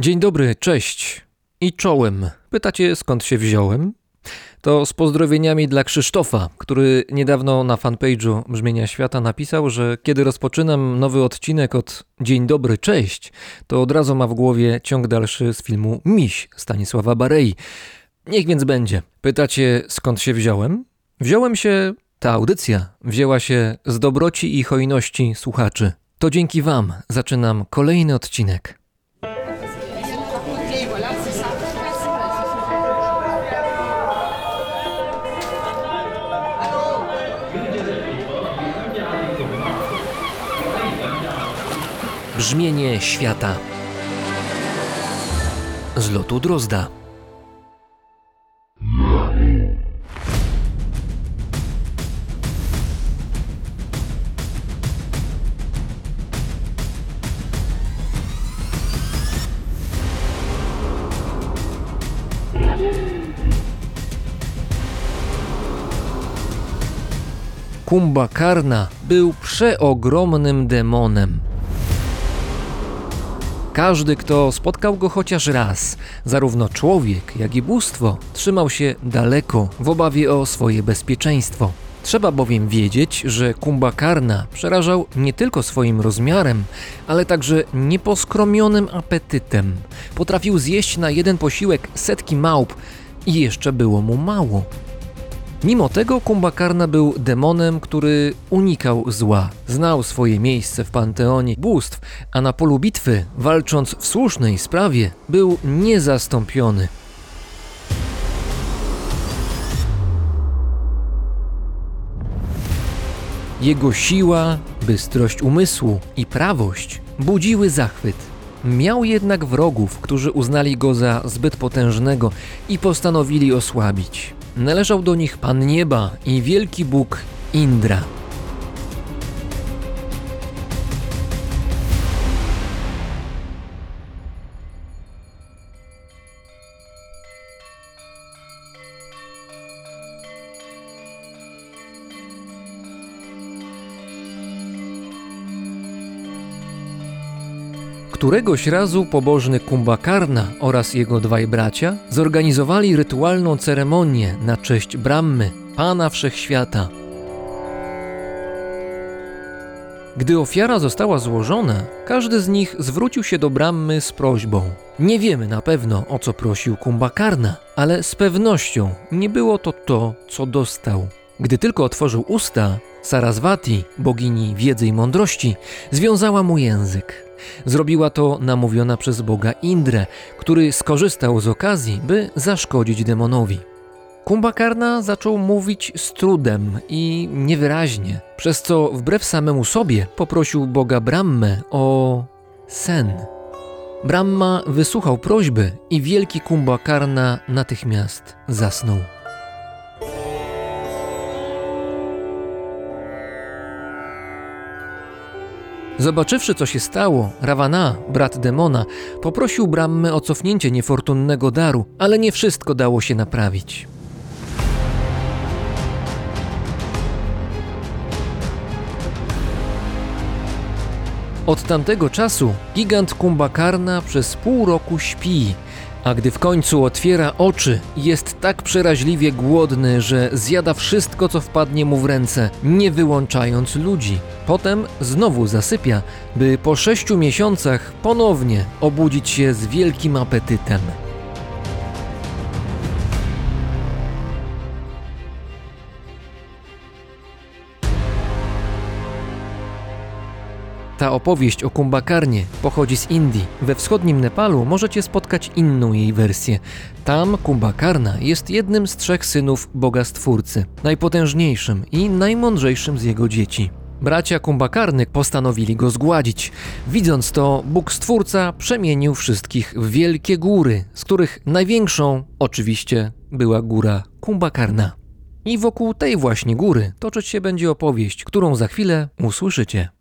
Dzień dobry, cześć i czołem. Pytacie skąd się wziąłem? To z pozdrowieniami dla Krzysztofa, który niedawno na fanpage'u Brzmienia Świata napisał, że kiedy rozpoczynam nowy odcinek od Dzień dobry, cześć, to od razu ma w głowie ciąg dalszy z filmu Miś Stanisława Barei. Niech więc będzie. Pytacie skąd się wziąłem? Wziąłem się, ta audycja wzięła się z dobroci i hojności słuchaczy. To dzięki Wam zaczynam kolejny odcinek. Brzmienie świata z lotu Drozda. Kumbakarna był przeogromnym demonem. Każdy, kto spotkał go chociaż raz, zarówno człowiek, jak i bóstwo, trzymał się daleko w obawie o swoje bezpieczeństwo. Trzeba bowiem wiedzieć, że Kumbakarna przerażał nie tylko swoim rozmiarem, ale także nieposkromionym apetytem. Potrafił zjeść na jeden posiłek setki małp i jeszcze było mu mało. Mimo tego Kumbakarna był demonem, który unikał zła. Znał swoje miejsce w panteonie bóstw, a na polu bitwy, walcząc w słusznej sprawie, był niezastąpiony. Jego siła, bystrość umysłu i prawość budziły zachwyt. Miał jednak wrogów, którzy uznali go za zbyt potężnego i postanowili osłabić. Należał do nich Pan Nieba i wielki Bóg Indra. Któregoś razu pobożny Kumbakarna oraz jego dwaj bracia zorganizowali rytualną ceremonię na cześć Brahmy, Pana Wszechświata. Gdy ofiara została złożona, każdy z nich zwrócił się do Brahmy z prośbą. Nie wiemy na pewno, o co prosił Kumbakarna, ale z pewnością nie było to to, co dostał. Gdy tylko otworzył usta, Saraswati, bogini wiedzy i mądrości, związała mu język. Zrobiła to namówiona przez boga Indrę, który skorzystał z okazji, by zaszkodzić demonowi. Kumbakarna zaczął mówić z trudem i niewyraźnie, przez co wbrew samemu sobie poprosił boga Brahmę o sen. Brahma wysłuchał prośby i wielki Kumbakarna natychmiast zasnął. Zobaczywszy, co się stało, Ravana, brat demona, poprosił Brahmę o cofnięcie niefortunnego daru, ale nie wszystko dało się naprawić. Od tamtego czasu gigant Kumbakarna przez pół roku śpi, a gdy w końcu otwiera oczy, jest tak przeraźliwie głodny, że zjada wszystko, co wpadnie mu w ręce, nie wyłączając ludzi. Potem znowu zasypia, by po sześciu miesiącach ponownie obudzić się z wielkim apetytem. Ta opowieść o Kumbakarnie pochodzi z Indii. We wschodnim Nepalu możecie spotkać inną jej wersję. Tam Kumbakarna jest jednym z trzech synów Boga Stwórcy, najpotężniejszym i najmądrzejszym z jego dzieci. Bracia Kumbakarny postanowili go zgładzić. Widząc to, Bóg Stwórca przemienił wszystkich w wielkie góry, z których największą oczywiście była góra Kumbakarna. I wokół tej właśnie góry toczyć się będzie opowieść, którą za chwilę usłyszycie.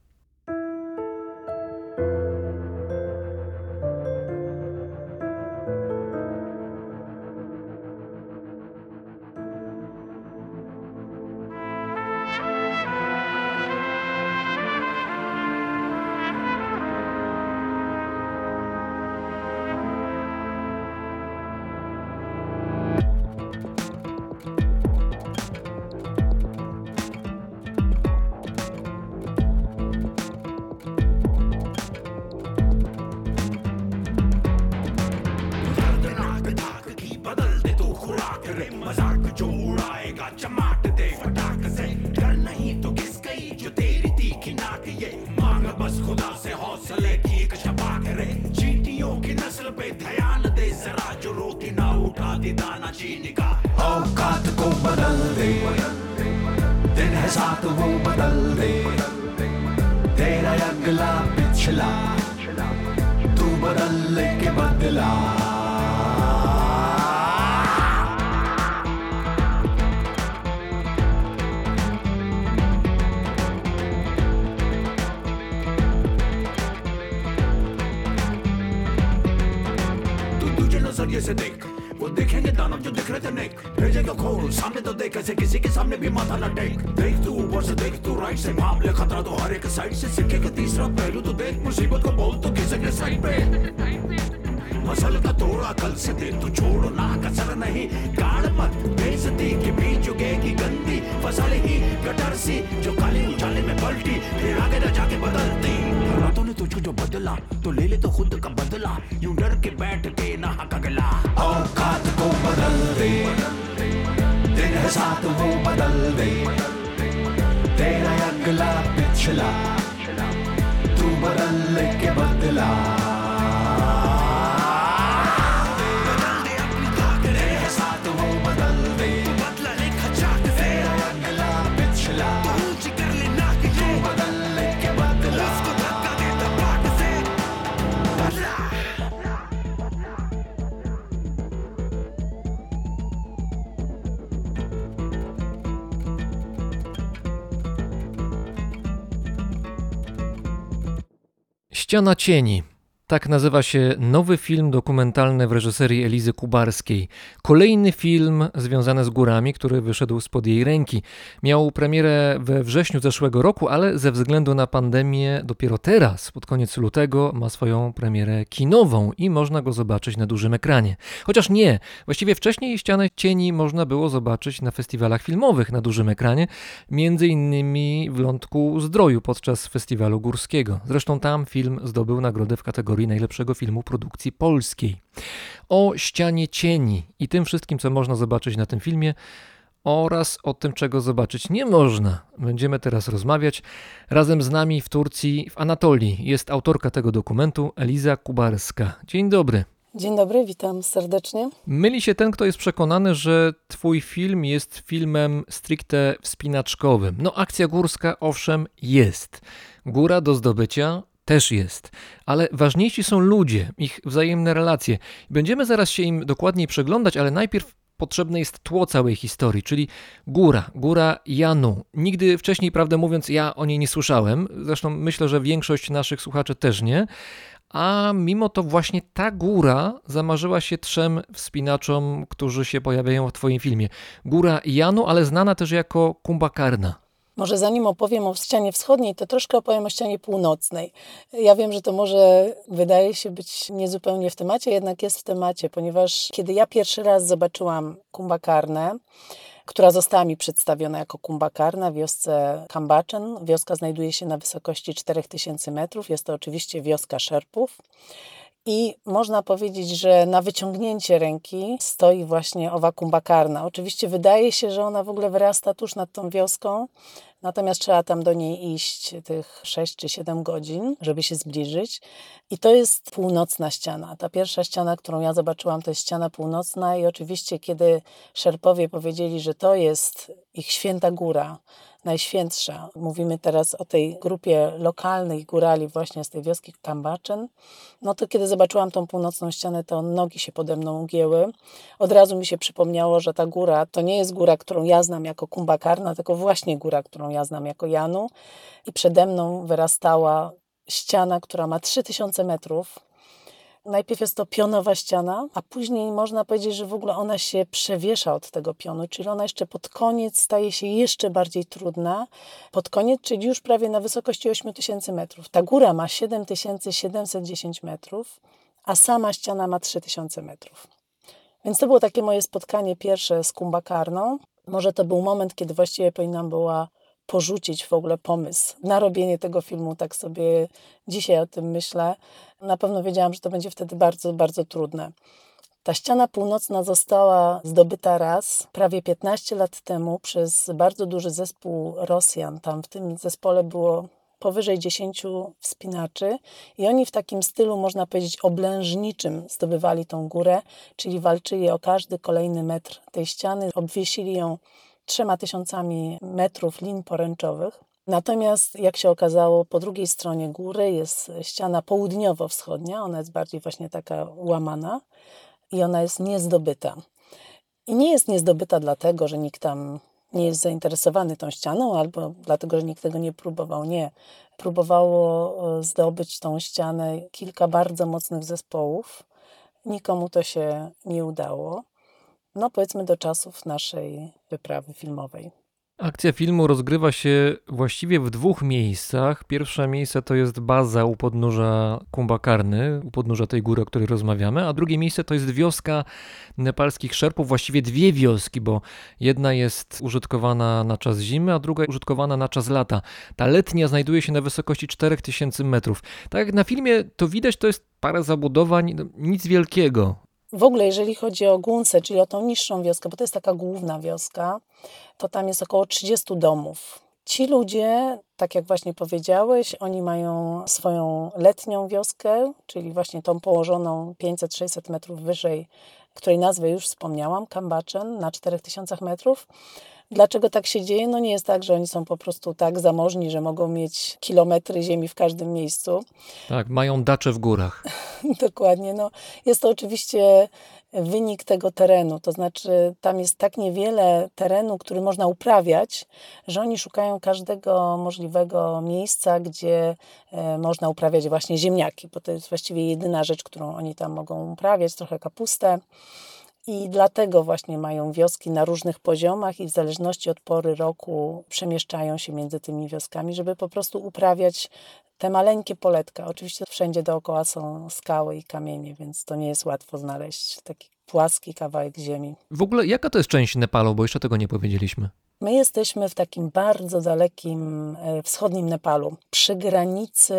설사 Ściana cieni. Tak nazywa się nowy film dokumentalny w reżyserii Elizy Kubarskiej. Kolejny film związany z górami, który wyszedł spod jej ręki. Miał premierę we wrześniu zeszłego roku, ale ze względu na pandemię dopiero teraz, pod koniec lutego, ma swoją premierę kinową i można go zobaczyć na dużym ekranie. Chociaż nie, właściwie wcześniej Ścianę cieni można było zobaczyć na festiwalach filmowych na dużym ekranie, między innymi w Lądku Zdroju podczas festiwalu górskiego. Zresztą tam film zdobył nagrodę w kategorii najlepszego filmu produkcji polskiej. O ścianie cieni i tym wszystkim, co można zobaczyć na tym filmie, oraz o tym, czego zobaczyć nie można. Będziemy teraz rozmawiać. Razem z nami w Turcji, w Anatolii, jest autorka tego dokumentu, Eliza Kubarska. Dzień dobry. Dzień dobry, witam serdecznie. Myli się ten, kto jest przekonany, że twój film jest filmem stricte wspinaczkowym. No, akcja górska, owszem, jest. Góra do zdobycia też jest, ale ważniejsi są ludzie, ich wzajemne relacje. Będziemy zaraz się im dokładniej przeglądać, ale najpierw potrzebne jest tło całej historii, czyli góra, góra Janu. Nigdy wcześniej, prawdę mówiąc, ja o niej nie słyszałem. Zresztą myślę, że większość naszych słuchaczy też nie. A mimo to właśnie ta góra zamarzyła się trzem wspinaczom, którzy się pojawiają w Twoim filmie. Góra Janu, ale znana też jako Kumbakarna. Może zanim opowiem o ścianie wschodniej, to troszkę opowiem o ścianie północnej. Ja wiem, że to może wydaje się być niezupełnie w temacie, jednak jest w temacie, ponieważ kiedy ja pierwszy raz zobaczyłam Kumbakarnę, która została mi przedstawiona jako Kumbakarna w wiosce Kambaczyn. Wioska znajduje się na wysokości 4000 metrów. Jest to oczywiście wioska Szerpów. I można powiedzieć, że na wyciągnięcie ręki stoi właśnie owa kumbakarna. Oczywiście wydaje się, że ona w ogóle wyrasta tuż nad tą wioską, natomiast trzeba tam do niej iść tych 6 czy 7 godzin, żeby się zbliżyć. I to jest północna ściana. Ta pierwsza ściana, którą ja zobaczyłam, to jest ściana północna i oczywiście kiedy Szerpowie powiedzieli, że to jest ich święta góra, najświętsza. Mówimy teraz o tej grupie lokalnych górali właśnie z tej wioski Kambaczyn. No to kiedy zobaczyłam tą północną ścianę, to nogi się pode mną ugięły. Od razu mi się przypomniało, że ta góra to nie jest góra, którą ja znam jako Kumbakarna, tylko właśnie góra, którą ja znam jako Janu. I przede mną wyrastała ściana, która ma 3000 metrów. Najpierw jest to pionowa ściana, a później można powiedzieć, że w ogóle ona się przewiesza od tego pionu, czyli ona jeszcze pod koniec staje się jeszcze bardziej trudna. Pod koniec, czyli już prawie na wysokości 8000 metrów. Ta góra ma 7710 metrów, a sama ściana ma 3000 metrów. Więc to było takie moje spotkanie pierwsze z Kumbakarną. Może to był moment, kiedy właściwie powinnam była porzucić w ogóle pomysł na robienie tego filmu. Tak sobie dzisiaj o tym myślę. Na pewno wiedziałam, że to będzie wtedy bardzo, bardzo trudne. Ta ściana północna została zdobyta raz prawie 15 lat temu przez bardzo duży zespół Rosjan. Tam w tym zespole było powyżej 10 wspinaczy i oni w takim stylu, można powiedzieć, oblężniczym zdobywali tą górę, czyli walczyli o każdy kolejny metr tej ściany. Obwiesili ją trzema tysiącami metrów lin poręczowych. Natomiast, jak się okazało, po drugiej stronie góry jest ściana południowo-wschodnia, ona jest bardziej właśnie taka łamana i ona jest niezdobyta. I nie jest niezdobyta dlatego, że nikt tam nie jest zainteresowany tą ścianą, albo dlatego, że nikt tego nie próbował. Nie. Próbowało e, zdobyć tą ścianę kilka bardzo mocnych zespołów. Nikomu to się nie udało. No, powiedzmy do czasów naszej wyprawy filmowej. Akcja filmu rozgrywa się właściwie w dwóch miejscach. Pierwsze miejsce to jest baza u podnóża Kumbakarny, u podnóża tej góry, o której rozmawiamy, a drugie miejsce to jest wioska nepalskich szerpów, właściwie dwie wioski, bo jedna jest użytkowana na czas zimy, a druga użytkowana na czas lata. Ta letnia znajduje się na wysokości 4000 metrów. Tak jak na filmie to widać, to jest parę zabudowań, no, nic wielkiego. W ogóle, jeżeli chodzi o Gunce, czyli o tą niższą wioskę, bo to jest taka główna wioska, to tam jest około 30 domów. Ci ludzie, tak jak właśnie powiedziałeś, oni mają swoją letnią wioskę, czyli właśnie tą położoną 500-600 metrów wyżej, której nazwę już wspomniałam, Kambachen, na 4000 metrów. Dlaczego tak się dzieje? No nie jest tak, że oni są po prostu tak zamożni, że mogą mieć kilometry ziemi w każdym miejscu. Tak, mają dacze w górach. Dokładnie. No, jest to oczywiście wynik tego terenu. To znaczy, tam jest tak niewiele terenu, który można uprawiać, że oni szukają każdego możliwego miejsca, gdzie e, można uprawiać właśnie ziemniaki, bo to jest właściwie jedyna rzecz, którą oni tam mogą uprawiać, trochę kapustę. I dlatego właśnie mają wioski na różnych poziomach i w zależności od pory roku przemieszczają się między tymi wioskami, żeby po prostu uprawiać te maleńkie poletka. Oczywiście wszędzie dookoła są skały i kamienie, więc to nie jest łatwo znaleźć taki płaski kawałek ziemi. W ogóle jaka to jest część Nepalu, bo jeszcze tego nie powiedzieliśmy? My jesteśmy w takim bardzo dalekim e, wschodnim Nepalu, przy granicy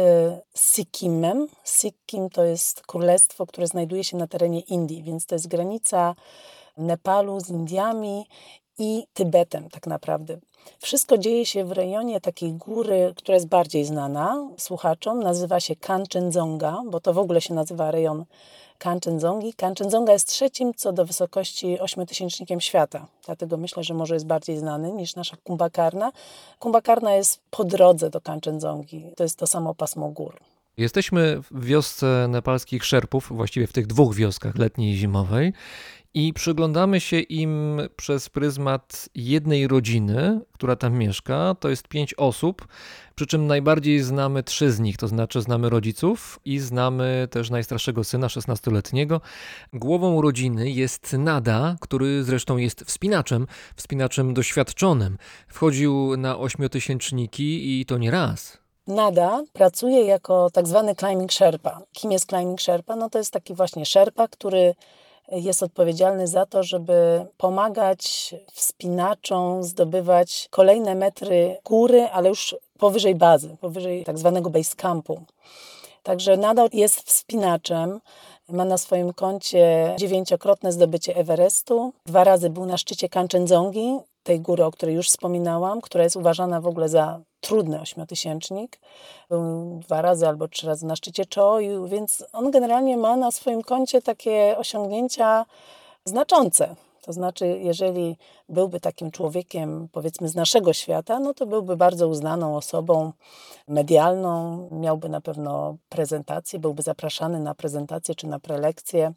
z Sikkimem. Sikkim to jest królestwo, które znajduje się na terenie Indii, więc to jest granica Nepalu z Indiami i Tybetem tak naprawdę. Wszystko dzieje się w rejonie takiej góry, która jest bardziej znana słuchaczom. Nazywa się Kanchenjunga, bo to w ogóle się nazywa rejon Kanchenjungi. Kanchenjunga jest trzecim co do wysokości ośmiotysięcznikiem świata, dlatego myślę, że może jest bardziej znany niż nasza Kumbakarna. Kumbakarna jest po drodze do Kanchenjungi, to jest to samo pasmo gór. Jesteśmy w wiosce nepalskich szerpów, właściwie w tych dwóch wioskach letniej i zimowej i przyglądamy się im przez pryzmat jednej rodziny, która tam mieszka. To jest pięć osób, przy czym najbardziej znamy trzy z nich, to znaczy znamy rodziców i znamy też najstarszego syna, 16-letniego. Głową rodziny jest Nada, który zresztą jest wspinaczem, wspinaczem doświadczonym. Wchodził na ośmiotysięczniki i to nie raz. Nada pracuje jako tak zwany climbing sherpa. Kim jest climbing sherpa? No to jest taki właśnie sherpa, który jest odpowiedzialny za to, żeby pomagać wspinaczom zdobywać kolejne metry góry, ale już powyżej bazy, powyżej tak zwanego base campu. Także nadal jest wspinaczem. Ma na swoim koncie dziewięciokrotne zdobycie Everestu. Dwa razy był na szczycie Kanchenjungi, tej góry, o której już wspominałam, która jest uważana w ogóle za trudny ośmiotysięcznik. Był dwa razy albo trzy razy na szczycie Choju, więc on generalnie ma na swoim koncie takie osiągnięcia znaczące. To znaczy, jeżeli byłby takim człowiekiem, powiedzmy, z naszego świata, no to byłby bardzo uznaną osobą medialną, miałby na pewno prezentację, byłby zapraszany na prezentację czy na prelekcję.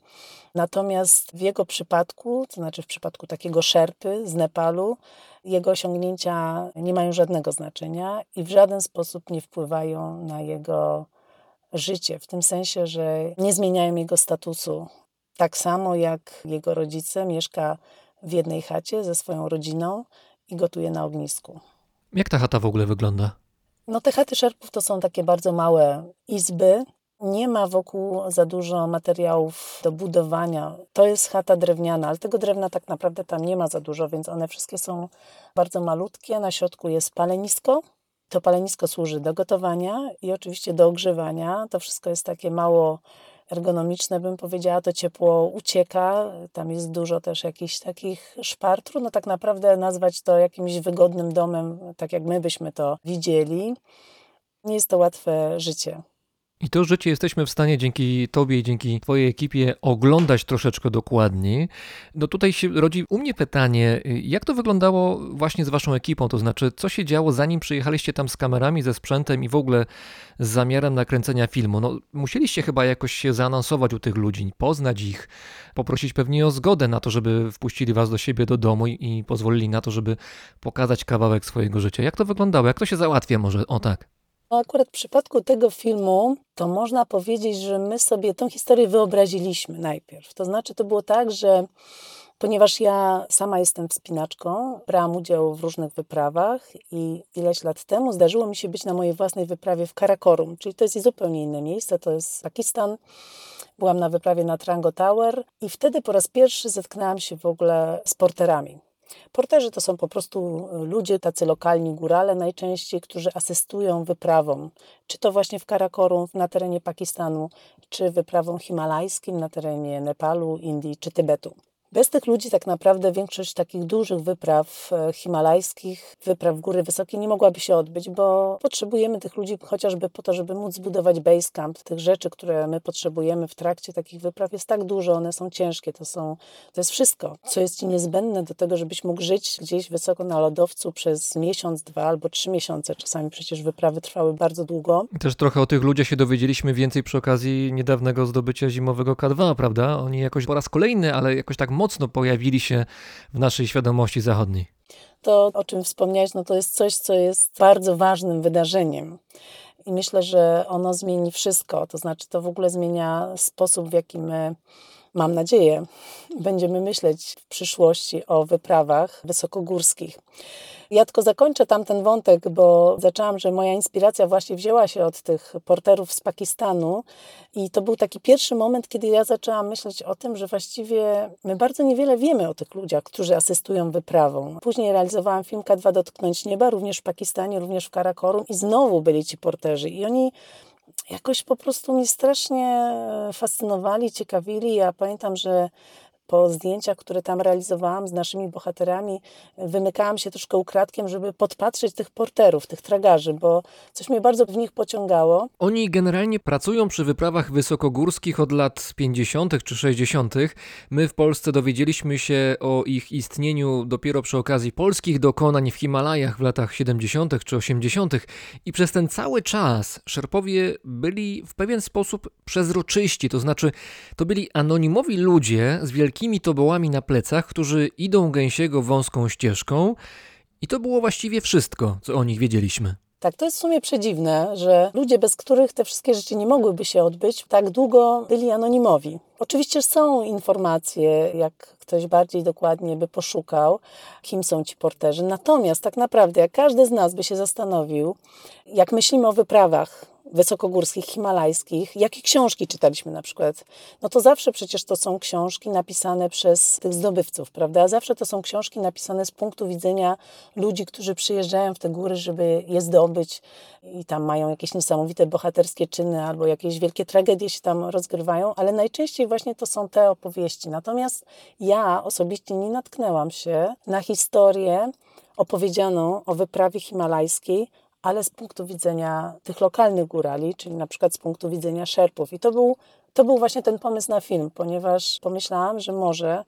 Natomiast w jego przypadku, to znaczy w przypadku takiego szerpy z Nepalu, jego osiągnięcia nie mają żadnego znaczenia i w żaden sposób nie wpływają na jego życie, w tym sensie, że nie zmieniają jego statusu tak samo jak jego rodzice mieszka w jednej chacie ze swoją rodziną i gotuje na ognisku. Jak ta chata w ogóle wygląda? No te chaty szerpów to są takie bardzo małe izby. Nie ma wokół za dużo materiałów do budowania. To jest chata drewniana, ale tego drewna tak naprawdę tam nie ma za dużo, więc one wszystkie są bardzo malutkie. Na środku jest palenisko. To palenisko służy do gotowania i oczywiście do ogrzewania. To wszystko jest takie mało ergonomiczne, bym powiedziała, to ciepło ucieka. Tam jest dużo też jakichś takich szpar. Trudno tak naprawdę nazwać to jakimś wygodnym domem, tak jak my byśmy to widzieli. Nie jest to łatwe życie. I to życie jesteśmy w stanie dzięki Tobie i dzięki Twojej ekipie oglądać troszeczkę dokładniej. No tutaj się rodzi u mnie pytanie, jak to wyglądało właśnie z Waszą ekipą? To znaczy, co się działo zanim przyjechaliście tam z kamerami, ze sprzętem i w ogóle z zamiarem nakręcenia filmu? No musieliście chyba jakoś się zaanonsować u tych ludzi, poznać ich, poprosić pewnie o zgodę na to, żeby wpuścili Was do siebie do domu i, pozwolili na to, żeby pokazać kawałek swojego życia. Jak to wyglądało? Jak to się załatwia może? O tak. No akurat w przypadku tego filmu, to można powiedzieć, że my sobie tę historię wyobraziliśmy najpierw. To znaczy, to było tak, że ponieważ ja sama jestem wspinaczką, brałam udział w różnych wyprawach i ileś lat temu zdarzyło mi się być na mojej własnej wyprawie w Karakorum, czyli to jest zupełnie inne miejsce, to jest Pakistan. Byłam na wyprawie na Trango Tower i wtedy po raz pierwszy zetknęłam się w ogóle z porterami. Porterzy to są po prostu ludzie, tacy lokalni górale najczęściej, którzy asystują wyprawom, czy to właśnie w Karakorum na terenie Pakistanu, czy wyprawom himalajskim na terenie Nepalu, Indii czy Tybetu. Bez tych ludzi tak naprawdę większość takich dużych wypraw e, himalajskich, wypraw góry wysokie nie mogłaby się odbyć, bo potrzebujemy tych ludzi chociażby po to, żeby móc zbudować base camp. Tych rzeczy, które my potrzebujemy w trakcie takich wypraw jest tak dużo, one są ciężkie, to, są, to jest wszystko, co jest Ci niezbędne do tego, żebyś mógł żyć gdzieś wysoko na lodowcu przez miesiąc, dwa albo trzy miesiące. Czasami przecież wyprawy trwały bardzo długo. Też trochę o tych ludziach się dowiedzieliśmy więcej przy okazji niedawnego zdobycia zimowego K2, prawda? Oni jakoś po raz kolejny, ale jakoś tak mocno pojawili się w naszej świadomości zachodniej. To, o czym wspomniałeś, no to jest coś, co jest bardzo ważnym wydarzeniem. I myślę, że ono zmieni wszystko. To znaczy, to w ogóle zmienia sposób, w jaki my, mam nadzieję, będziemy myśleć w przyszłości o wyprawach wysokogórskich. Ja tylko zakończę tamten wątek, bo zaczęłam, że moja inspiracja właśnie wzięła się od tych porterów z Pakistanu i to był taki pierwszy moment, kiedy ja zaczęłam myśleć o tym, że właściwie my bardzo niewiele wiemy o tych ludziach, którzy asystują wyprawom. Później realizowałam film K2 Dotknąć Nieba, również w Pakistanie, również w Karakorum i znowu byli ci porterzy i oni jakoś po prostu mnie strasznie fascynowali, ciekawili. Ja pamiętam, że po zdjęciach, które tam realizowałam z naszymi bohaterami, wymykałam się troszkę ukradkiem, żeby podpatrzeć tych porterów, tych tragarzy, bo coś mnie bardzo w nich pociągało. Oni generalnie pracują przy wyprawach wysokogórskich od lat 50. czy 60. My w Polsce dowiedzieliśmy się o ich istnieniu dopiero przy okazji polskich dokonań w Himalajach w latach 70. czy 80. I przez ten cały czas szerpowie byli w pewien sposób przezroczyści, to znaczy to byli anonimowi ludzie z wielkimi wielkimi tobołami na plecach, którzy idą gęsiego wąską ścieżką i to było właściwie wszystko, co o nich wiedzieliśmy. Tak, to jest w sumie przedziwne, że ludzie, bez których te wszystkie rzeczy nie mogłyby się odbyć, tak długo byli anonimowi. Oczywiście są informacje, jak ktoś bardziej dokładnie by poszukał, kim są ci porterzy. Natomiast tak naprawdę, jak każdy z nas by się zastanowił, jak myślimy o wyprawach wysokogórskich, himalajskich, jakie książki czytaliśmy na przykład, no to zawsze przecież to są książki napisane przez tych zdobywców, prawda? Zawsze to są książki napisane z punktu widzenia ludzi, którzy przyjeżdżają w te góry, żeby je zdobyć i tam mają jakieś niesamowite bohaterskie czyny albo jakieś wielkie tragedie się tam rozgrywają, ale najczęściej właśnie to są te opowieści. Natomiast ja osobiście nie natknęłam się na historię opowiedzianą o wyprawie himalajskiej ale z punktu widzenia tych lokalnych górali, czyli na przykład z punktu widzenia szerpów. I to był, to był właśnie ten pomysł na film, ponieważ pomyślałam, że może,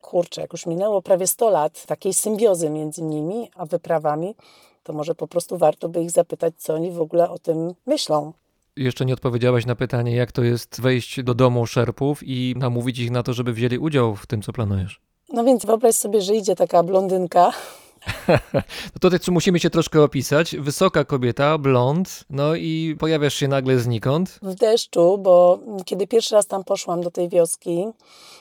kurczę, jak już minęło prawie 100 lat takiej symbiozy między nimi a wyprawami, to może po prostu warto by ich zapytać, co oni w ogóle o tym myślą. Jeszcze nie odpowiedziałaś na pytanie, jak to jest wejść do domu szerpów i namówić ich na to, żeby wzięli udział w tym, co planujesz. No więc wyobraź sobie, że idzie taka blondynka no to też musimy cię troszkę opisać. Wysoka kobieta, blond, no i pojawiasz się nagle znikąd. W deszczu, bo kiedy pierwszy raz tam poszłam do tej wioski,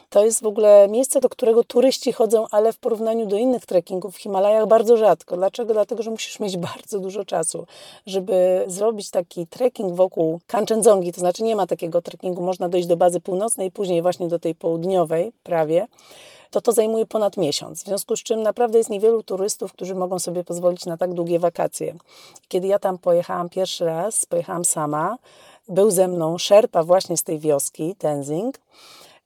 to jest w ogóle miejsce, do którego turyści chodzą, ale w porównaniu do innych trekkingów w Himalajach bardzo rzadko. Dlaczego? Dlatego, że musisz mieć bardzo dużo czasu, żeby zrobić taki trekking wokół Kanchenjungi, to znaczy nie ma takiego trekkingu, można dojść do bazy północnej, później właśnie do tej południowej prawie to to zajmuje ponad miesiąc. W związku z czym naprawdę jest niewielu turystów, którzy mogą sobie pozwolić na tak długie wakacje. Kiedy ja tam pojechałam pierwszy raz, pojechałam sama, był ze mną szerpa właśnie z tej wioski, Tenzing.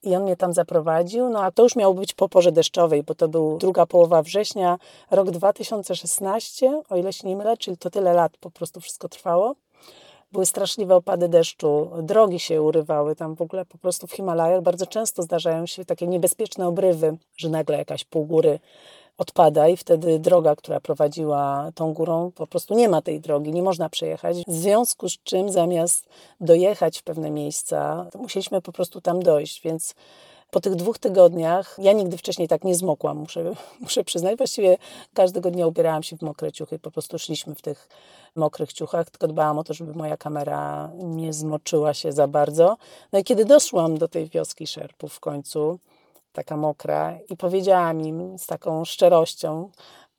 I on mnie tam zaprowadził, no a to już miało być po porze deszczowej, bo to był druga połowa września, rok 2016, o ile się nie mylę, czyli to tyle lat po prostu wszystko trwało. Były straszliwe opady deszczu, drogi się urywały tam w ogóle po prostu w Himalajach. Bardzo często zdarzają się takie niebezpieczne obrywy, że nagle jakaś pół góry odpada i wtedy droga, która prowadziła tą górą, po prostu nie ma tej drogi, nie można przejechać. W związku z czym zamiast dojechać w pewne miejsca, musieliśmy po prostu tam dojść, więc po tych dwóch tygodniach, ja nigdy wcześniej tak nie zmokłam, muszę, muszę przyznać. Właściwie każdego dnia ubierałam się w mokre ciuchy, po prostu szliśmy w tych mokrych ciuchach, tylko dbałam o to, żeby moja kamera nie zmoczyła się za bardzo. No i kiedy doszłam do tej wioski Szerpów w końcu, taka mokra, i powiedziałam im z taką szczerością,